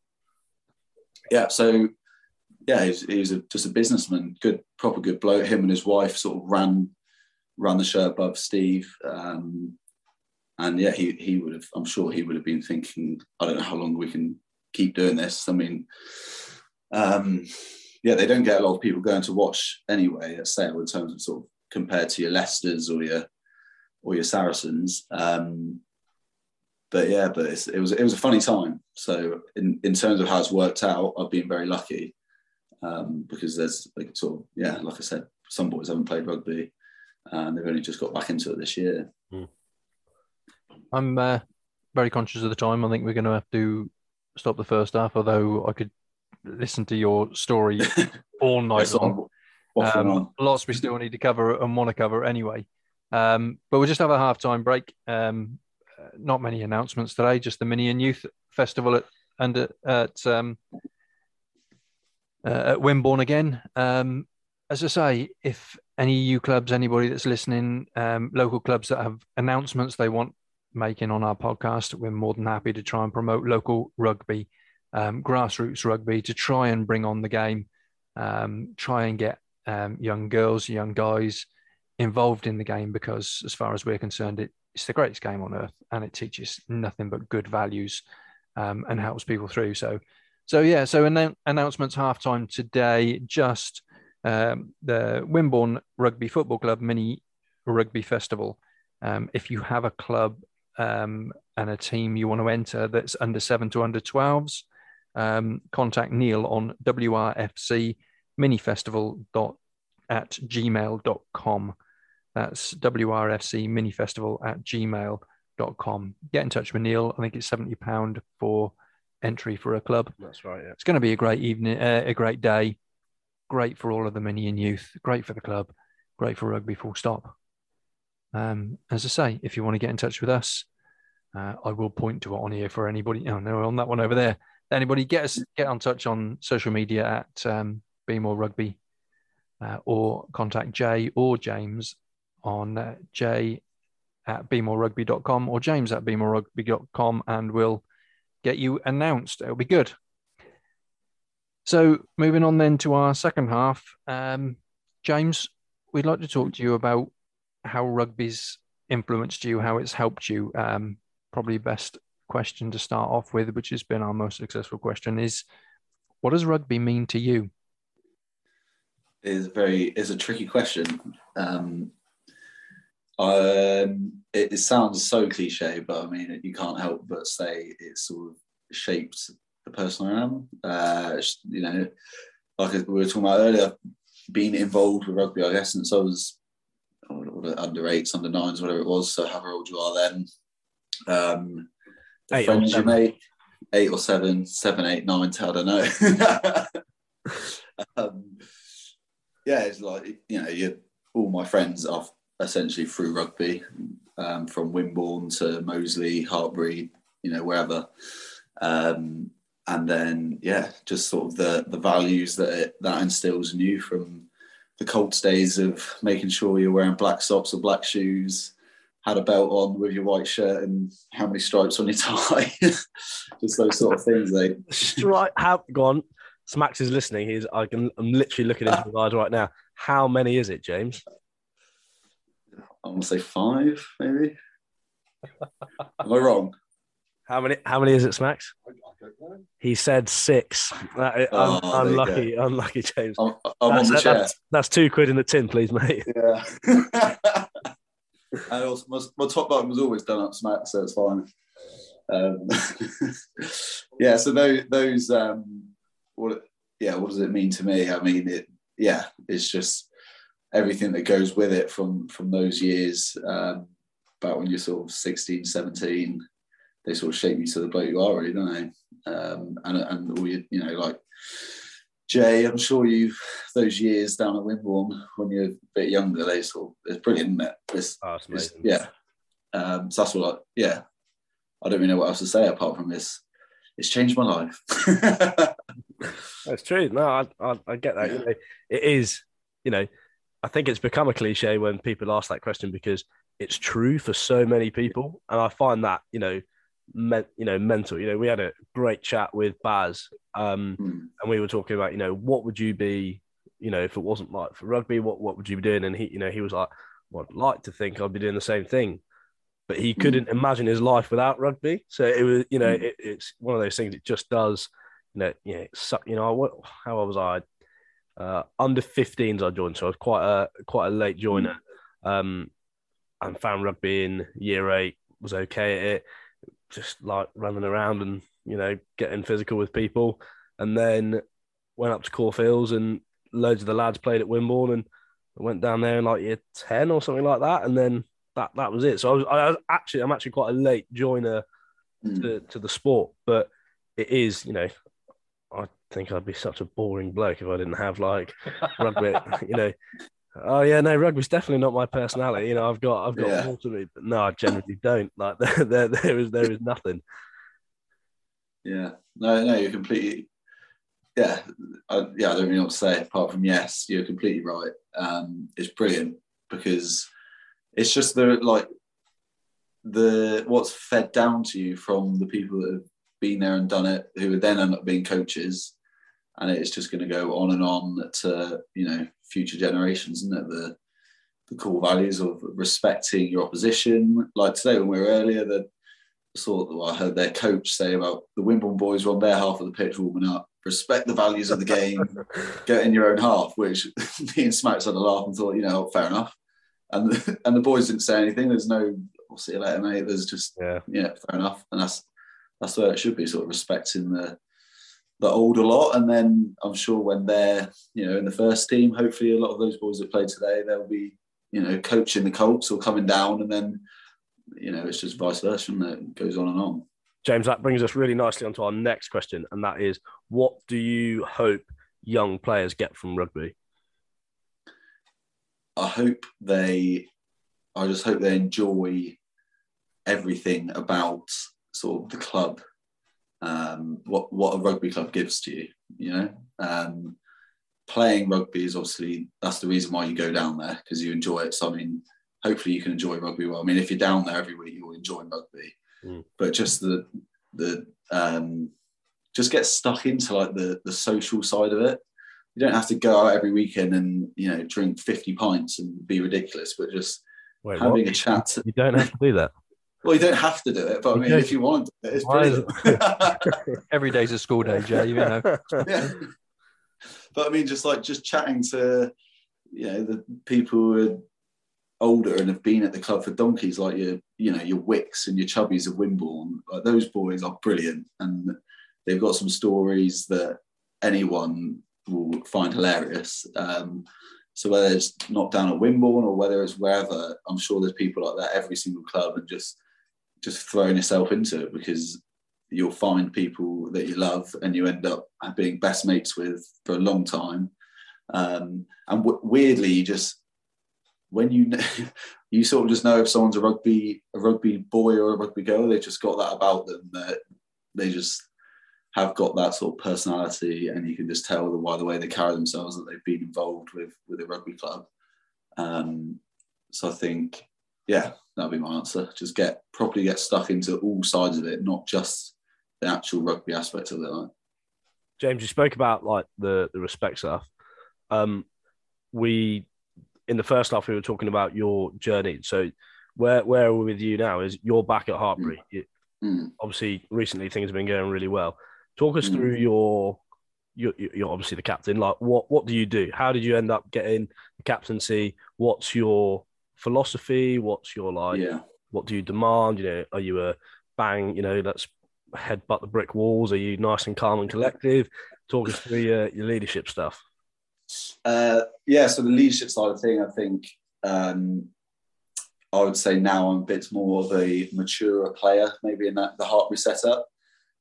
yeah so yeah he's, he's a, just a businessman good proper good bloke him and his wife sort of ran ran the show above Steve um, and yeah he, he would have I'm sure he would have been thinking I don't know how long we can keep doing this I mean um, yeah they don't get a lot of people going to watch anyway at Sale in terms of sort of compared to your Leicesters or your or your Saracens um, but yeah, but it was it was a funny time. So in, in terms of how it's worked out, I've been very lucky um, because there's like sort of yeah, like I said, some boys haven't played rugby and they've only just got back into it this year.
I'm uh, very conscious of the time. I think we're going to have to stop the first half, although I could listen to your story *laughs* all night long. Um, lots we still need to cover and want to cover anyway. Um, but we'll just have a half-time break. Um, uh, not many announcements today, just the Mini and Youth Festival at and at, at um, uh, at Wimborne again. Um, as I say, if any EU clubs, anybody that's listening, um, local clubs that have announcements they want making on our podcast, we're more than happy to try and promote local rugby, um, grassroots rugby, to try and bring on the game, um, try and get um, young girls, young guys involved in the game because, as far as we're concerned, it, it's the greatest game on earth and it teaches nothing but good values um, and helps people through. So, so yeah, so annou- announcements halftime today. Just um, the Wimborne Rugby Football Club Mini Rugby Festival. Um, if you have a club um, and a team you want to enter that's under seven to under 12s, um, contact Neil on WRFC minifestival dot at gmail.com. That's WRFC minifestival at gmail.com. Get in touch with Neil. I think it's £70 for entry for a club.
That's right. Yeah.
It's going to be a great evening, uh, a great day. Great for all of the mini and youth. Great for the club. Great for rugby. Full stop. Um, as I say, if you want to get in touch with us, uh, I will point to it on here for anybody. Oh no, on that one over there. Anybody get us get on touch on social media at um, Be More Rugby, uh, or contact Jay or James on uh, Jay at bemorerugby.com or James at bemorerugby.com, and we'll get you announced. It'll be good. So moving on then to our second half, um, James, we'd like to talk to you about how rugby's influenced you, how it's helped you. Um, probably best question to start off with, which has been our most successful question, is what does rugby mean to you?
is very is a tricky question. Um, um, it, it sounds so cliche, but I mean, you can't help but say it sort of shaped the person I am. Uh, you know, like we were talking about earlier, being involved with rugby, I guess, since I was what- under eights, under nines, whatever it was. So however old you are then. Um,
Eight
friends you make, eight or seven, seven, eight, nine, ten, I don't know. *laughs* um, yeah, it's like you know, you all my friends are essentially through rugby. um, from Wimborne to Moseley, Hartpury, you know, wherever. Um, and then, yeah, just sort of the the values that it, that instills in you from the Colts days of making sure you're wearing black socks or black shoes, had a belt on with your white shirt, and how many stripes on your tie. *laughs* just those sort of things. Eh? They
Strike. How go on? Smacks is listening. He's. I can. I'm literally looking into his eyes right now. How many is it, James?
I want to say five, maybe. Am I wrong?
How many? How many is it, Smacks? He said six. That is,
Oh,
un- unlucky, unlucky, James.
I'm, I'm on
That's-
the chair.
That's, that's two quid in the tin, please, mate.
Yeah. *laughs* and also, my, my top button was always done up smack, so it's fine. Um, *laughs* yeah, so those, those um, what, yeah, what does it mean to me? I mean, it, yeah, it's just everything that goes with it from from those years. Um, about when you're sort of 16, 17, they sort of shape you to the bloke you are, really, don't they? Um, and and all you, you know, like Jay, I'm sure you've those years down at Wimborne when you're a bit younger, they sort of it's brilliant, isn't it? It's,
Oh, it's
it's- yeah. Um, so that's what I, yeah. I don't really know what else to say apart from this. It's changed my life. *laughs*
That's true. No, I, I, I get that. You know, it is, you know, I think it's become a cliche when people ask that question because it's true for so many people, and I find that you know, men, you know, mental. You know, we had a great chat with Baz, um,
Hmm.
and we were talking about, you know, what would you be, you know, if it wasn't like for rugby, what what would you be doing? And he, you know, he was like, well, I'd like to think I'd be doing the same thing, but he couldn't imagine his life without rugby. So it was, you know,
Mm.
it, it's one of those things. It just does, you know, yeah, it suck- you know, what, how old was I? Uh, under 15s I joined, so I was quite a quite a late joiner. Um, and found rugby in year eight was okay at it, just like running around and you know getting physical with people, and then went up to Corfe Hills and loads of the lads played at Wimborne and went down there in like year ten or something like that, and then that that was it. So I was, I was actually I'm actually quite a late joiner
Hmm.
to, to the sport, but it is you know I think I'd be such a boring bloke if I didn't have like rugby, *laughs* you know. Oh yeah, no, rugby's definitely not my personality. You know, I've got I've got
Yeah.
more to me, but no, I generally don't. Like *laughs* there, there, there is there is nothing.
Yeah, no, no, you're completely. Yeah, I, yeah, I don't really know what to say apart from yes, you're completely right. Um, it's brilliant because it's just the like the what's fed down to you from the people that have been there and done it, who would then end up being coaches, and it's just going to go on and on to you know future generations, isn't it? The the core values of respecting your opposition. Like today when we were earlier, the of, well, I heard their coach say about the Wimbledon boys were on their half of the pitch warming up. Respect the values of the game, *laughs* get in your own half. Which *laughs* me and Smacks had a laugh and thought, you know, fair enough. And the, *laughs* and the boys didn't say anything. There's no, I'll see you later, mate. There's just,
Yeah,
yeah, fair enough. And that's that's where it should be, sort of respecting the the older lot. And then I'm sure when they're, you know, in the first team, hopefully a lot of those boys that play today, they'll be, you know, coaching the Colts or coming down, and then, you know, it's just vice versa, and it goes on and on.
James, that brings us really nicely onto our next question, and that is, what do you hope young players get from rugby?
I hope they, I just hope they enjoy everything about sort of the club, um, what what a rugby club gives to you. You know, um, playing rugby is obviously that's the reason why you go down there because you enjoy it. So I mean, hopefully you can enjoy rugby well. I mean, if you're down there every week, you'll enjoy rugby.
Mm.
But just the the um, just get stuck into like the the social side of it. You don't have to go out every weekend and you know drink 50 pints and be ridiculous, but just
Wait,
having
what?
a chat. *laughs*
You don't have to do that.
Well, you don't have to do it, but I mean, if you want to, do it, it's *laughs* brilliant.
Every day's a school day, Jay. You know. *laughs*
yeah. But I mean, just like just chatting to you know the people who are older and have been at the club for donkeys, like your you know your Wicks and your Chubbies of Wimborne. Like those boys are brilliant, and they've got some stories that anyone will find hilarious. Um, so whether it's not down at Wimborne or whether it's wherever, I'm sure there's people like that every single club, and just just throwing yourself into it because you'll find people that you love and you end up being best mates with for a long time. Um, and w- weirdly, you just when you *laughs* you sort of just know if someone's a rugby a rugby boy or a rugby girl. They just got that about them that they just have got that sort of personality, and you can just tell by the way they carry themselves that they've been involved with with a rugby club. Um, so I think, yeah, that'll be my answer. Just get properly get stuck into all sides of it, not just the actual rugby aspect of it. Like.
James, you spoke about like the the respect stuff. Um, we in the first half we were talking about your journey. So where where are we with you now? Is you're back at Hartpury? Mm. You, mm. Obviously, recently things have been going really well. Talk us mm. through your you're, you're obviously the captain. Like, what what do you do? How did you end up getting the captaincy? What's your philosophy? What's your like?
Yeah.
What do you demand? You know, are you a bang? You know, let's headbutt the brick walls. Are you nice and calm and collective? Talk us through your, your leadership stuff.
Uh, yeah, so the leadership side of thing, I think um, I would say now I'm a bit more of a mature player, maybe in that the Hartpury setup.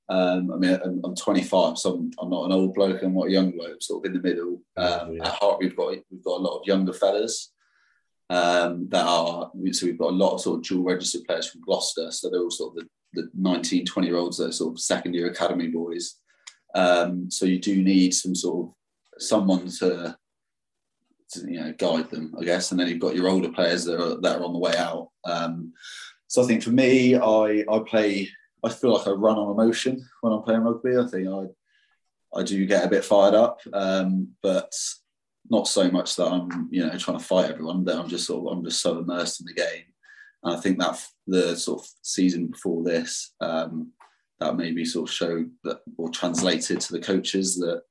Um, I mean, I'm, I'm 25, so I'm, I'm, not an old bloke. I'm not a young bloke. I'm sort of in the middle. Um, yeah. At Heart, we've got we've got a lot of younger fellas um, that are. So we've got a lot of sort of dual registered players from Gloucester. So they're all sort of the, the 19, 20 year olds that are sort of second year academy boys. Um, so you do need some sort of someone to, to, you know guide them, I guess. And then you've got your older players that are that are on the way out. Um, so I think for me, I I play I feel like I run on emotion when I'm playing rugby. I think I I do get a bit fired up, um, but not so much that I'm you know trying to fight everyone. That I'm just sort of I'm just so immersed in the game. And I think that the sort of season before this, um, that maybe sort of showed that or translated to the coaches that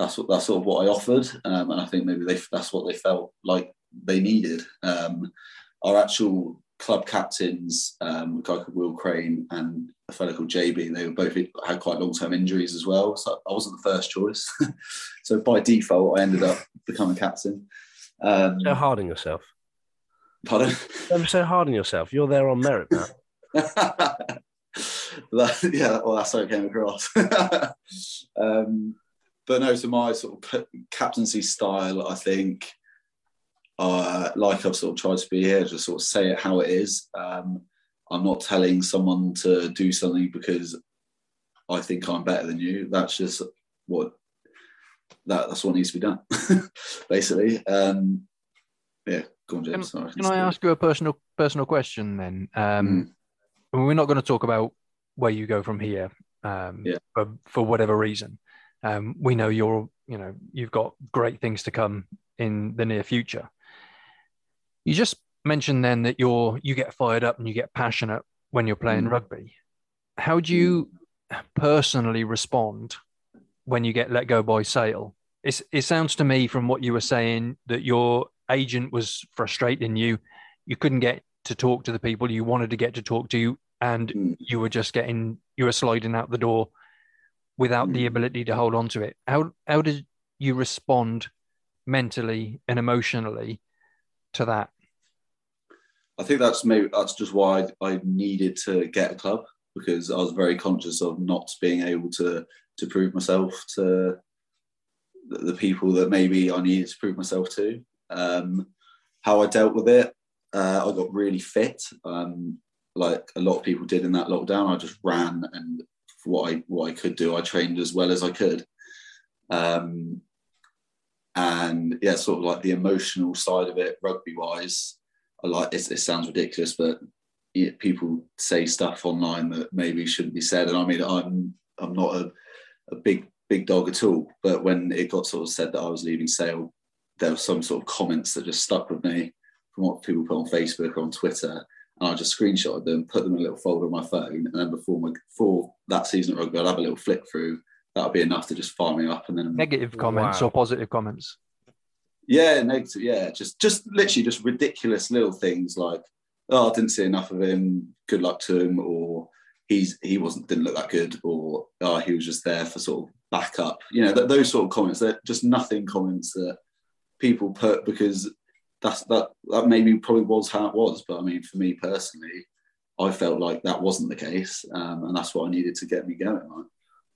that's what that's sort of what I offered, um, and I think maybe they that's what they felt like they needed. Um, our actual club captains, um, a guy called Will Crane and a fellow called JB, they were both had quite long term injuries as well. So I wasn't the first choice. *laughs* so by default, I ended up becoming captain. Um,
so hard on yourself.
Pardon?
Never so hard on yourself. You're there on merit now. *laughs* *laughs*
yeah, well, that's how it came across. um, but no, so my sort of captaincy style, I think, uh, like I've sort of tried to be here, just sort of say it how it is. Um, I'm not telling someone to do something because I think I'm better than you. That's just what that that's what needs to be done, *laughs* basically. Um, yeah, go on, James.
Can, can I ask you a personal personal question then? Um, mm. We're not going to talk about where you go from here, um,
yeah.
for, for whatever reason. Um, we know you're, you know, you've got great things to come in the near future. You just mentioned then that you're you get fired up and you get passionate when you're playing mm. rugby. How do you personally respond when you get let go by Sale? It's, it sounds to me from what you were saying that your agent was frustrating you. You couldn't get to talk to the people you wanted to get to talk to, and mm. you were just getting you were sliding out the door without the ability to hold on to it. How how did you respond mentally and emotionally to that?
I think that's maybe that's just why I, I, needed to get a club because I was very conscious of not being able to to prove myself to the, the people that maybe I needed to prove myself to. Um, how I dealt with it, uh, I got really fit, um, like a lot of people did in that lockdown. I just ran and what I what I could do, I trained as well as I could. Um, and yeah, sort of like the emotional side of it, rugby wise, I like it, it sounds ridiculous, but people say stuff online that maybe shouldn't be said. And I mean, I'm I'm not a, a big big dog at all. But when it got sort of said that I was leaving Sale, there were some sort of comments that just stuck with me from what people put on Facebook or on Twitter. And I just screenshotted them, put them in a little folder on my phone, and then before my before that season at rugby, I'd have a little flick through. That would be enough to just fire me up. And then
negative comments wow. or positive comments.
Yeah, negative. Yeah, just just literally just ridiculous little things like, oh, I didn't see enough of him. Good luck to him, or he's he wasn't didn't look that good, or oh, he was just there for sort of backup. You know, th- those sort of comments. They're just nothing comments that people put because that's that that maybe probably was how it was. But I mean, for me personally, I felt like that wasn't the case, um, and that's what I needed to get me going.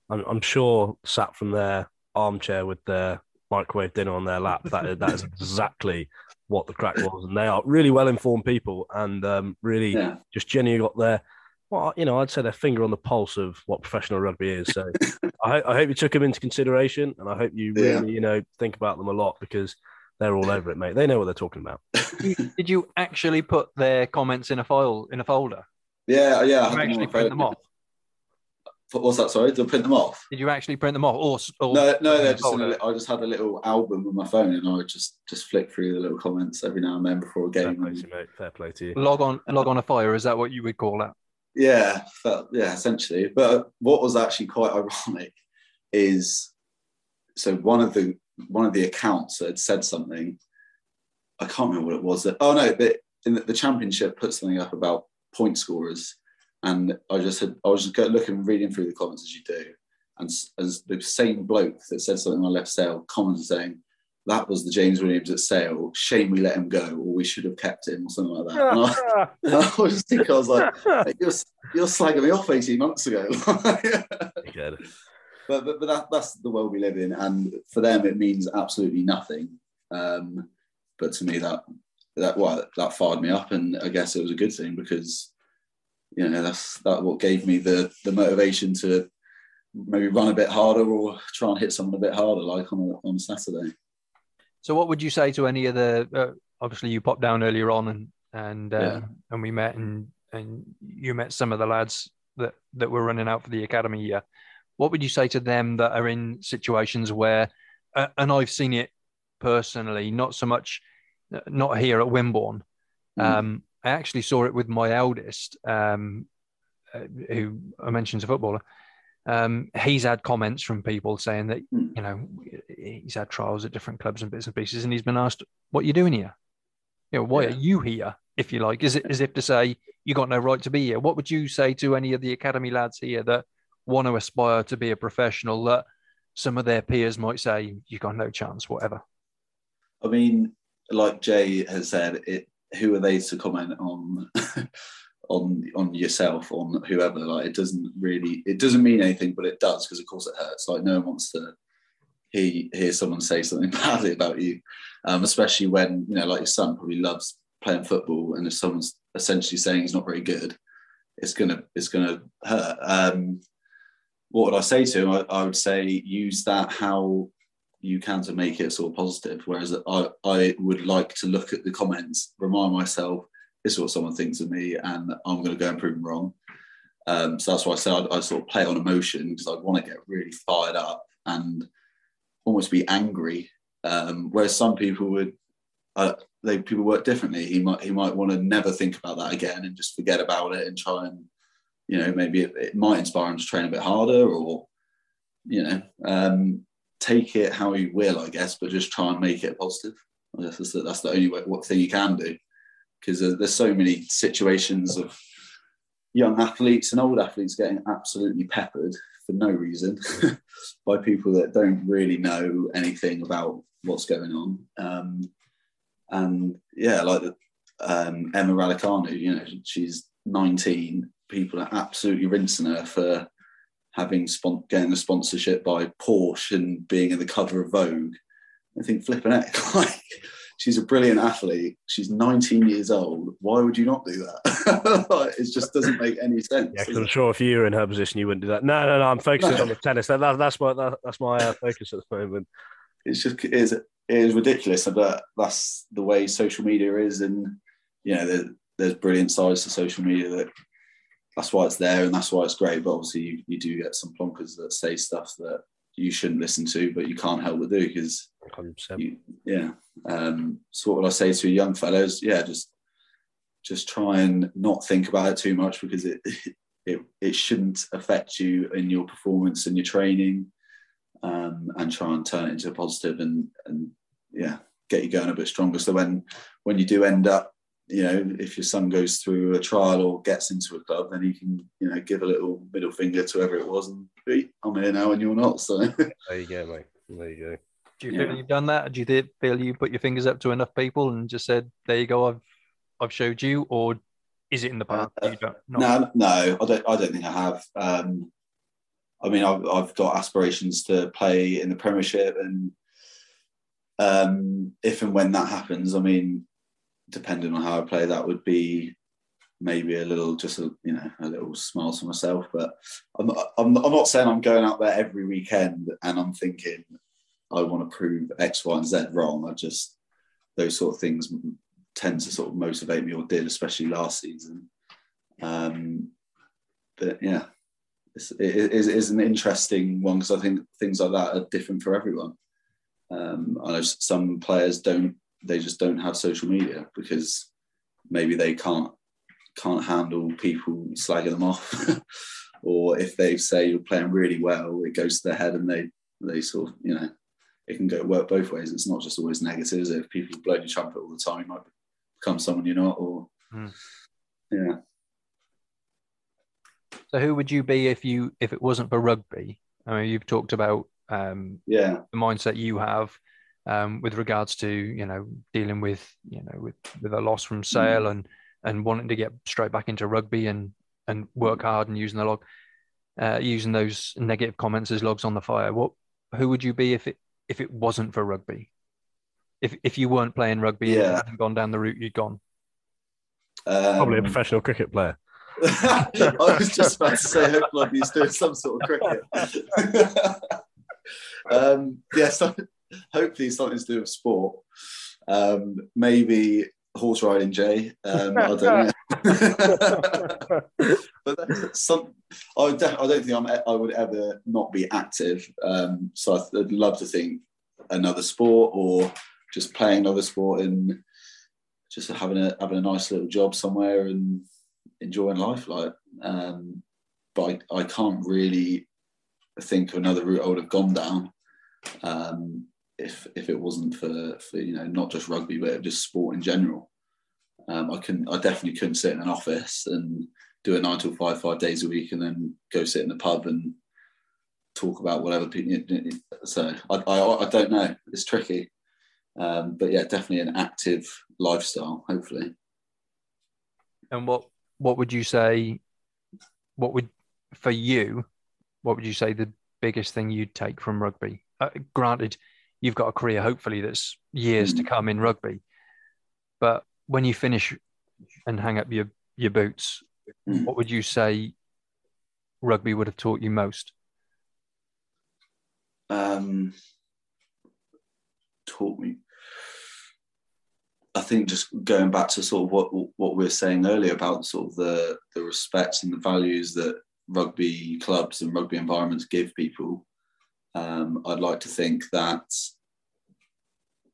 I'm, I'm sure sat from their armchair with their microwave dinner on their lap. That that is exactly what the crack was, and they are really well informed people and um, really
Yeah.
just genuinely got their well, you know, I'd say their finger on the pulse of what professional rugby is. So *laughs* I, I hope you took them into consideration, and I hope you
Yeah.
really, you know, think about them a lot because they're all over it, mate. They know what they're talking about.
Did you actually put their comments in a file in a folder?
Yeah, yeah. I
Did you
had them on
actually
my
print them off?
What's that? Sorry, to print them off?
Did you actually print them off? Or, or
No, no,
in
they're just in a, li- I just had a little album on my phone, and I would just just flick through the little comments every now and then before a
Fair
game.
play to you, mate. Fair play to you.
log on log on a fire. Is that what you would call that?
Yeah, that, yeah, essentially. But what was actually quite ironic is so one of the one of the accounts that had said something. I can't remember what it was. That, oh no, the, in the, the championship put something up about point scorers, and I just had I was just go, looking reading through the comments as you do, and as the same bloke that said something on left sale commented saying. That was the James Williams at Sale. Shame we let him go, or we should have kept him, or something like that. And I, *laughs* and I was just thinking, I was like, Mate, you're, you're slagging me off 18 months ago. *laughs* But but, but that, that's the world we live in. And for them, it means absolutely nothing. Um, but to me, that that well, that fired me up. And I guess it was a good thing because, you know, that's that what gave me the, the motivation to maybe run a bit harder or try and hit someone a bit harder, like on a, on a Saturday.
So, what would you say to any of the? Uh, obviously, you popped down earlier on, and and uh,
Yeah.
and we met, and and you met some of the lads that that were running out for the academy year. What would you say to them that are in situations where, uh, and I've seen it personally, not so much, not here at Wimborne.
Mm.
Um, I actually saw it with my eldest, um, uh, who I mentioned is a footballer. Um, he's had comments from people saying that
Mm.
you know he's had trials at different clubs and bits and pieces, and he's been asked, "What are you doing here? You know, why
Yeah.
are you here? If you like, is it as if to say you got no right to be here? What would you say to any of the academy lads here that want to aspire to be a professional? That some of their peers might say you've got no chance, whatever.
I mean, like Jay has said, it. Who are they to comment on *laughs* on on yourself, on whoever? Like, it doesn't really, it doesn't mean anything, but it does because, of course, it hurts. Like, no one wants to hear hear someone say something *laughs* badly about you, um, especially when you know, like your son probably loves playing football, and if someone's essentially saying he's not very good, it's gonna it's gonna hurt. Um, what would I say to him? I, I would say use that how you can to make it sort of positive. Whereas I, I would like to look at the comments, remind myself this is what someone thinks of me, and I'm going to go and prove them wrong. Um, so that's why I said I, sort of play on emotion because I want to get really fired up and almost be angry. Um, whereas some people would, uh, they people work differently. He might he might want to never think about that again and just forget about it and try and, you know, maybe it, it might inspire him to train a bit harder or, you know, um, take it how you will, I guess, but just try and make it positive. I guess that's the, that's the only way, what thing you can do because there's, there's so many situations of young athletes and old athletes getting absolutely peppered for no reason *laughs* by people that don't really know anything about what's going on. Um, and yeah, like the, um, Emma Raducanu, you know, she's 19. People are absolutely rinsing her for having spon- getting a sponsorship by Porsche and being in the cover of Vogue. I think flipping it, *laughs* like she's a brilliant athlete. She's 19 years old. Why would you not do that? *laughs* like, it just doesn't make any *laughs* sense.
Yeah, 'cause
does
I'm sure if you were in her position, you wouldn't do that. No, no, no. I'm focusing
No.
on the tennis. That, that, that's my that, that's my uh, focus at the moment.
it's just it is, it is ridiculous, but that's the way social media is, and you know, there, there's brilliant sides to social media that that's why it's there and that's why it's great. But obviously, you, you do get some plonkers that say stuff that you shouldn't listen to, but you can't help but do because yeah. Um, so what would I say to young fellows? Yeah, just just try and not think about it too much because it *laughs* it, it shouldn't affect you in your performance and your training, um, and try and turn it into a positive and and yeah, get you going a bit stronger. So when when you do end up, you know, if your son goes through a trial or gets into a club, then he can you know give a little middle finger to whoever it was and "Hey, I'm here now and you're not. So
There you go, mate. There you go.
Do you feel
Yeah.
you've done that? Do you thi- feel you put your fingers up to enough people and just said, "There you go, I've I've showed you," or is it in the past?
Uh,
you don't. not-
No, no, I don't. I don't think I have. Um, I mean, I've, I've got aspirations to play in the Premiership, and um, if and when that happens, I mean, depending on how I play, that would be maybe a little, just a you know, a little smile to myself. But I'm, I'm, I'm not saying I'm going out there every weekend and I'm thinking I want to prove X, Y, and Z wrong. I just those sort of things tend to sort of motivate me, or did, especially last season. Um, but yeah, it's, it is, it is an interesting one because I think things like that are different for everyone. Um, I know some players don't; they just don't have social media because maybe they can't can't handle people slagging them off, *laughs* or if they say you're playing really well, it goes to their head and they they sort of you know it can go work both ways. It's not just always negatives. If people blow your trumpet all the time, you might become someone you're not, or mm. yeah.
So who would you be if you if it wasn't for rugby? I mean, you've talked about um,
yeah
the mindset you have um, with regards to you know dealing with you know with with a loss from Sale mm. and and wanting to get straight back into rugby and and work hard and using the log, uh, using those negative comments as logs on the fire. What who would you be if it if it wasn't for rugby? If if you weren't playing rugby yeah. and gone down the route you'd gone?
Um, Probably a professional cricket player. *laughs*
I was just about to say, hopefully he's doing some sort of cricket. *laughs* um, yeah, so, hopefully something to do with sport. Um, maybe horse riding, Jay. Um, I don't know. *laughs* *laughs* but some, I, def- I don't think I'm, I would ever not be active. Um, so I'd love to think another sport or just playing another sport and just having a having a nice little job somewhere and enjoying life. Like, um, but I, I can't really think of another route I would have gone down. Um, if if it wasn't for for you know not just rugby but just sport in general. Um, I can I definitely couldn't sit in an office and do a nine till five five days a week and then go sit in the pub and talk about whatever people. So I, I, I don't know. It's tricky, um, but yeah, definitely an active lifestyle. Hopefully.
And what what would you say? What would for you? What would you say the biggest thing you'd take from rugby? Uh, granted, you've got a career hopefully that's years mm. to come in rugby. But when you finish and hang up your, your boots, mm. what would you say rugby would have taught you most?
Um, taught me. I think just going back to sort of what what we were saying earlier about sort of the the respect and the values that rugby clubs and rugby environments give people. Um, I'd like to think that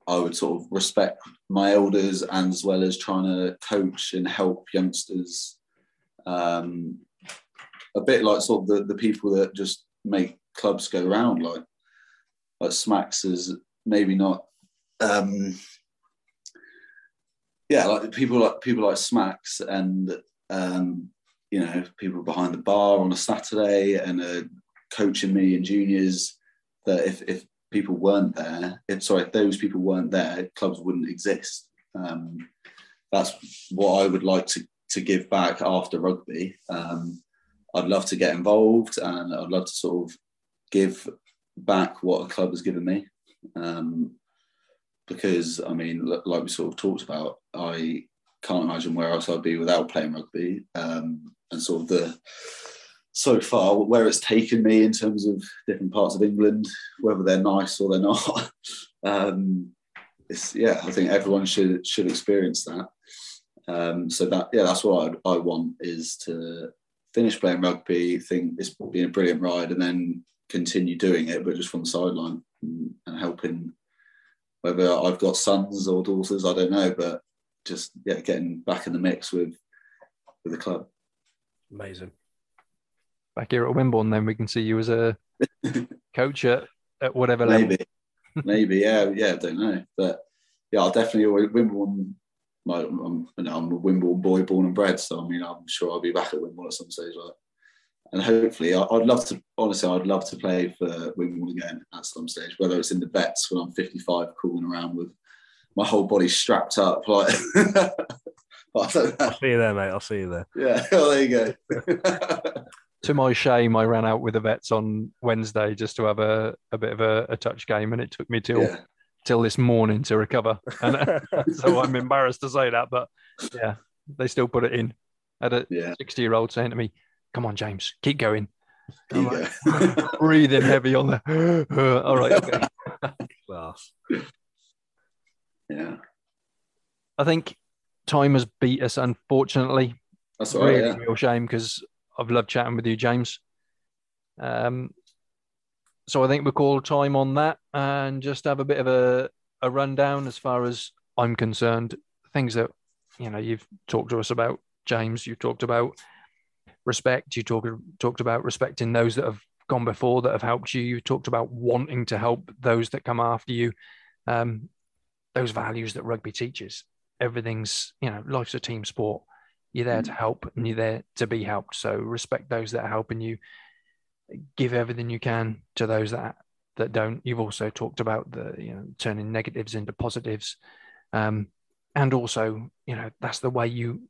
I would sort of respect my elders and as well as trying to coach and help youngsters. Um, a bit like sort of the, the people that just make clubs go round, like like Smacks is maybe not. Um, yeah, like people like people like Smacks and um, you know people behind the bar on a Saturday and uh, coaching me and juniors. That if if people weren't there, if sorry, if those people weren't there, clubs wouldn't exist. Um, that's what I would like to to give back after rugby. Um, I'd love to get involved, and I'd love to sort of give back what a club has given me. Um, because I mean, like we sort of talked about, I can't imagine where else I'd be without playing rugby, um, and sort of the so far where it's taken me in terms of different parts of England, whether they're nice or they're not. *laughs* um, it's yeah, I think everyone should should experience that. Um, so that yeah, that's what I, I want is to finish playing rugby, think it's been a brilliant ride, and then continue doing it, but just from the sideline and, and helping. Whether I've got sons or daughters, I don't know, but just yeah, getting back in the mix with with the club.
Amazing
back here at Wimborne, then we can see you as a *laughs* coach at, at whatever
maybe.
level.
maybe, yeah, yeah, I don't know, but yeah, I'll definitely Wimborne. My, I'm, you know, I'm a Wimborne boy, born and bred, so I mean, I'm sure I'll be back at Wimborne at some stage, right? And hopefully, I, would love to. Honestly, I'd love to play for Wimborne again at some stage, whether it's in the bets when I'm 55, crawling around with my whole body strapped up, like. *laughs*
I'll see you there, mate. I'll see you there.
Yeah, *laughs* well, there you go
to my shame, I ran out with the vets on Wednesday just to have a, a bit of a, a touch game, and it took me till yeah. till this morning to recover, and uh, *laughs* so I'm embarrassed to say that, but yeah, they still put it in. I had a
Yeah.
60 year old saying to me, "Come on, James, keep going." I'm like, *laughs* breathing heavy on the. *gasps* all right, okay. *laughs*
Class.
yeah.
I think time has beat us, unfortunately.
That's all right.
really
Yeah.
real shame because I've loved chatting with you, James. Um, so I think we'll call time on that and just have a bit of a, a rundown as far as I'm concerned. Things that you know you've talked to us about, James. You've talked about respect. You talked talked about respecting those that have gone before that have helped you. You talked about wanting to help those that come after you. Um, those values that rugby teaches. Everything's you know life's a team sport you're there to help and you're there to be helped. So respect those that are helping you. Give everything you can to those that that don't. You've also talked about the you know turning negatives into positives. Um and also you know that's the way you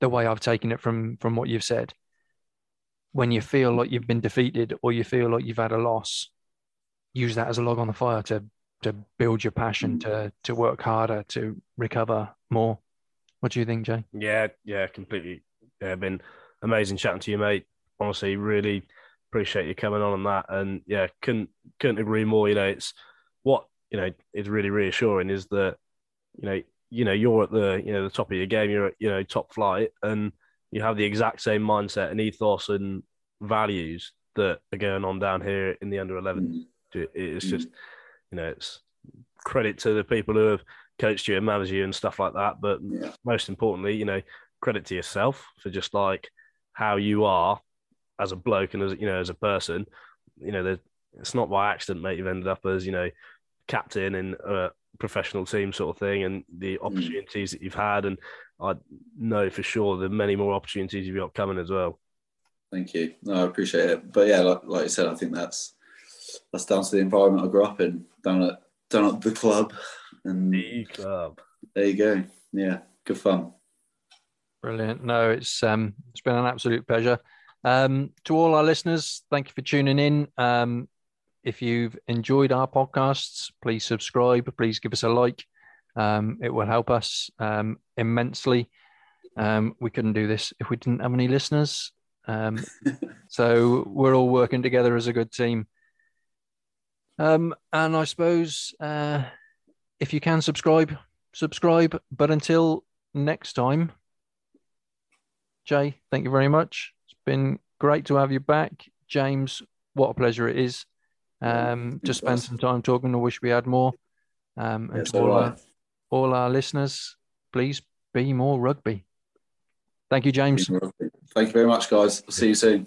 the way i've taken it from from what you've said. When you feel like you've been defeated or you feel like you've had a loss use that as a log on the fire to to build your passion to to work harder to recover more what do you think, Jay?
Yeah, yeah, completely. Yeah, been amazing chatting to you, mate. Honestly, really appreciate you coming on on that. And yeah, couldn't couldn't agree more. You know, it's what you know is really reassuring is that you know you know you're at the you know the top of your game. You're at you know top flight, and you have the exact same mindset and ethos and values that are going on down here in the under 11.
Mm.
It's just you know it's credit to the people who have coached you and managed you and stuff like that. But
Yeah.
most importantly, you know, credit to yourself for just like how you are as a bloke and as you know as a person. You know, it's not by accident, mate. You've ended up as you know captain in a professional team sort of thing, and the hmm. opportunities that you've had, and I know for sure the many more opportunities you've got coming as well.
Thank you. No, I appreciate it. But yeah, like, like you said, I think that's that's down to the environment I grew up in, down at down at the club, and
The club.
there you go. Yeah, good fun.
Brilliant. No, it's um it's been an absolute pleasure. Um to all our listeners, thank you for tuning in. Um if you've enjoyed our podcasts, please subscribe, please give us a like. Um it will help us um immensely. Um we couldn't do this if we didn't have any listeners. Um *laughs* so we're all working together as a good team. Um and I suppose uh if you can subscribe, subscribe, but until next time Jay, thank you very much. It's been great to have you back. James, what a pleasure it is um, to spend some time talking. I wish we had more. Um, and
Yes,
to all,
all
our, all our listeners, please be more rugby. Thank you, James.
Thank you very much, guys. See you soon.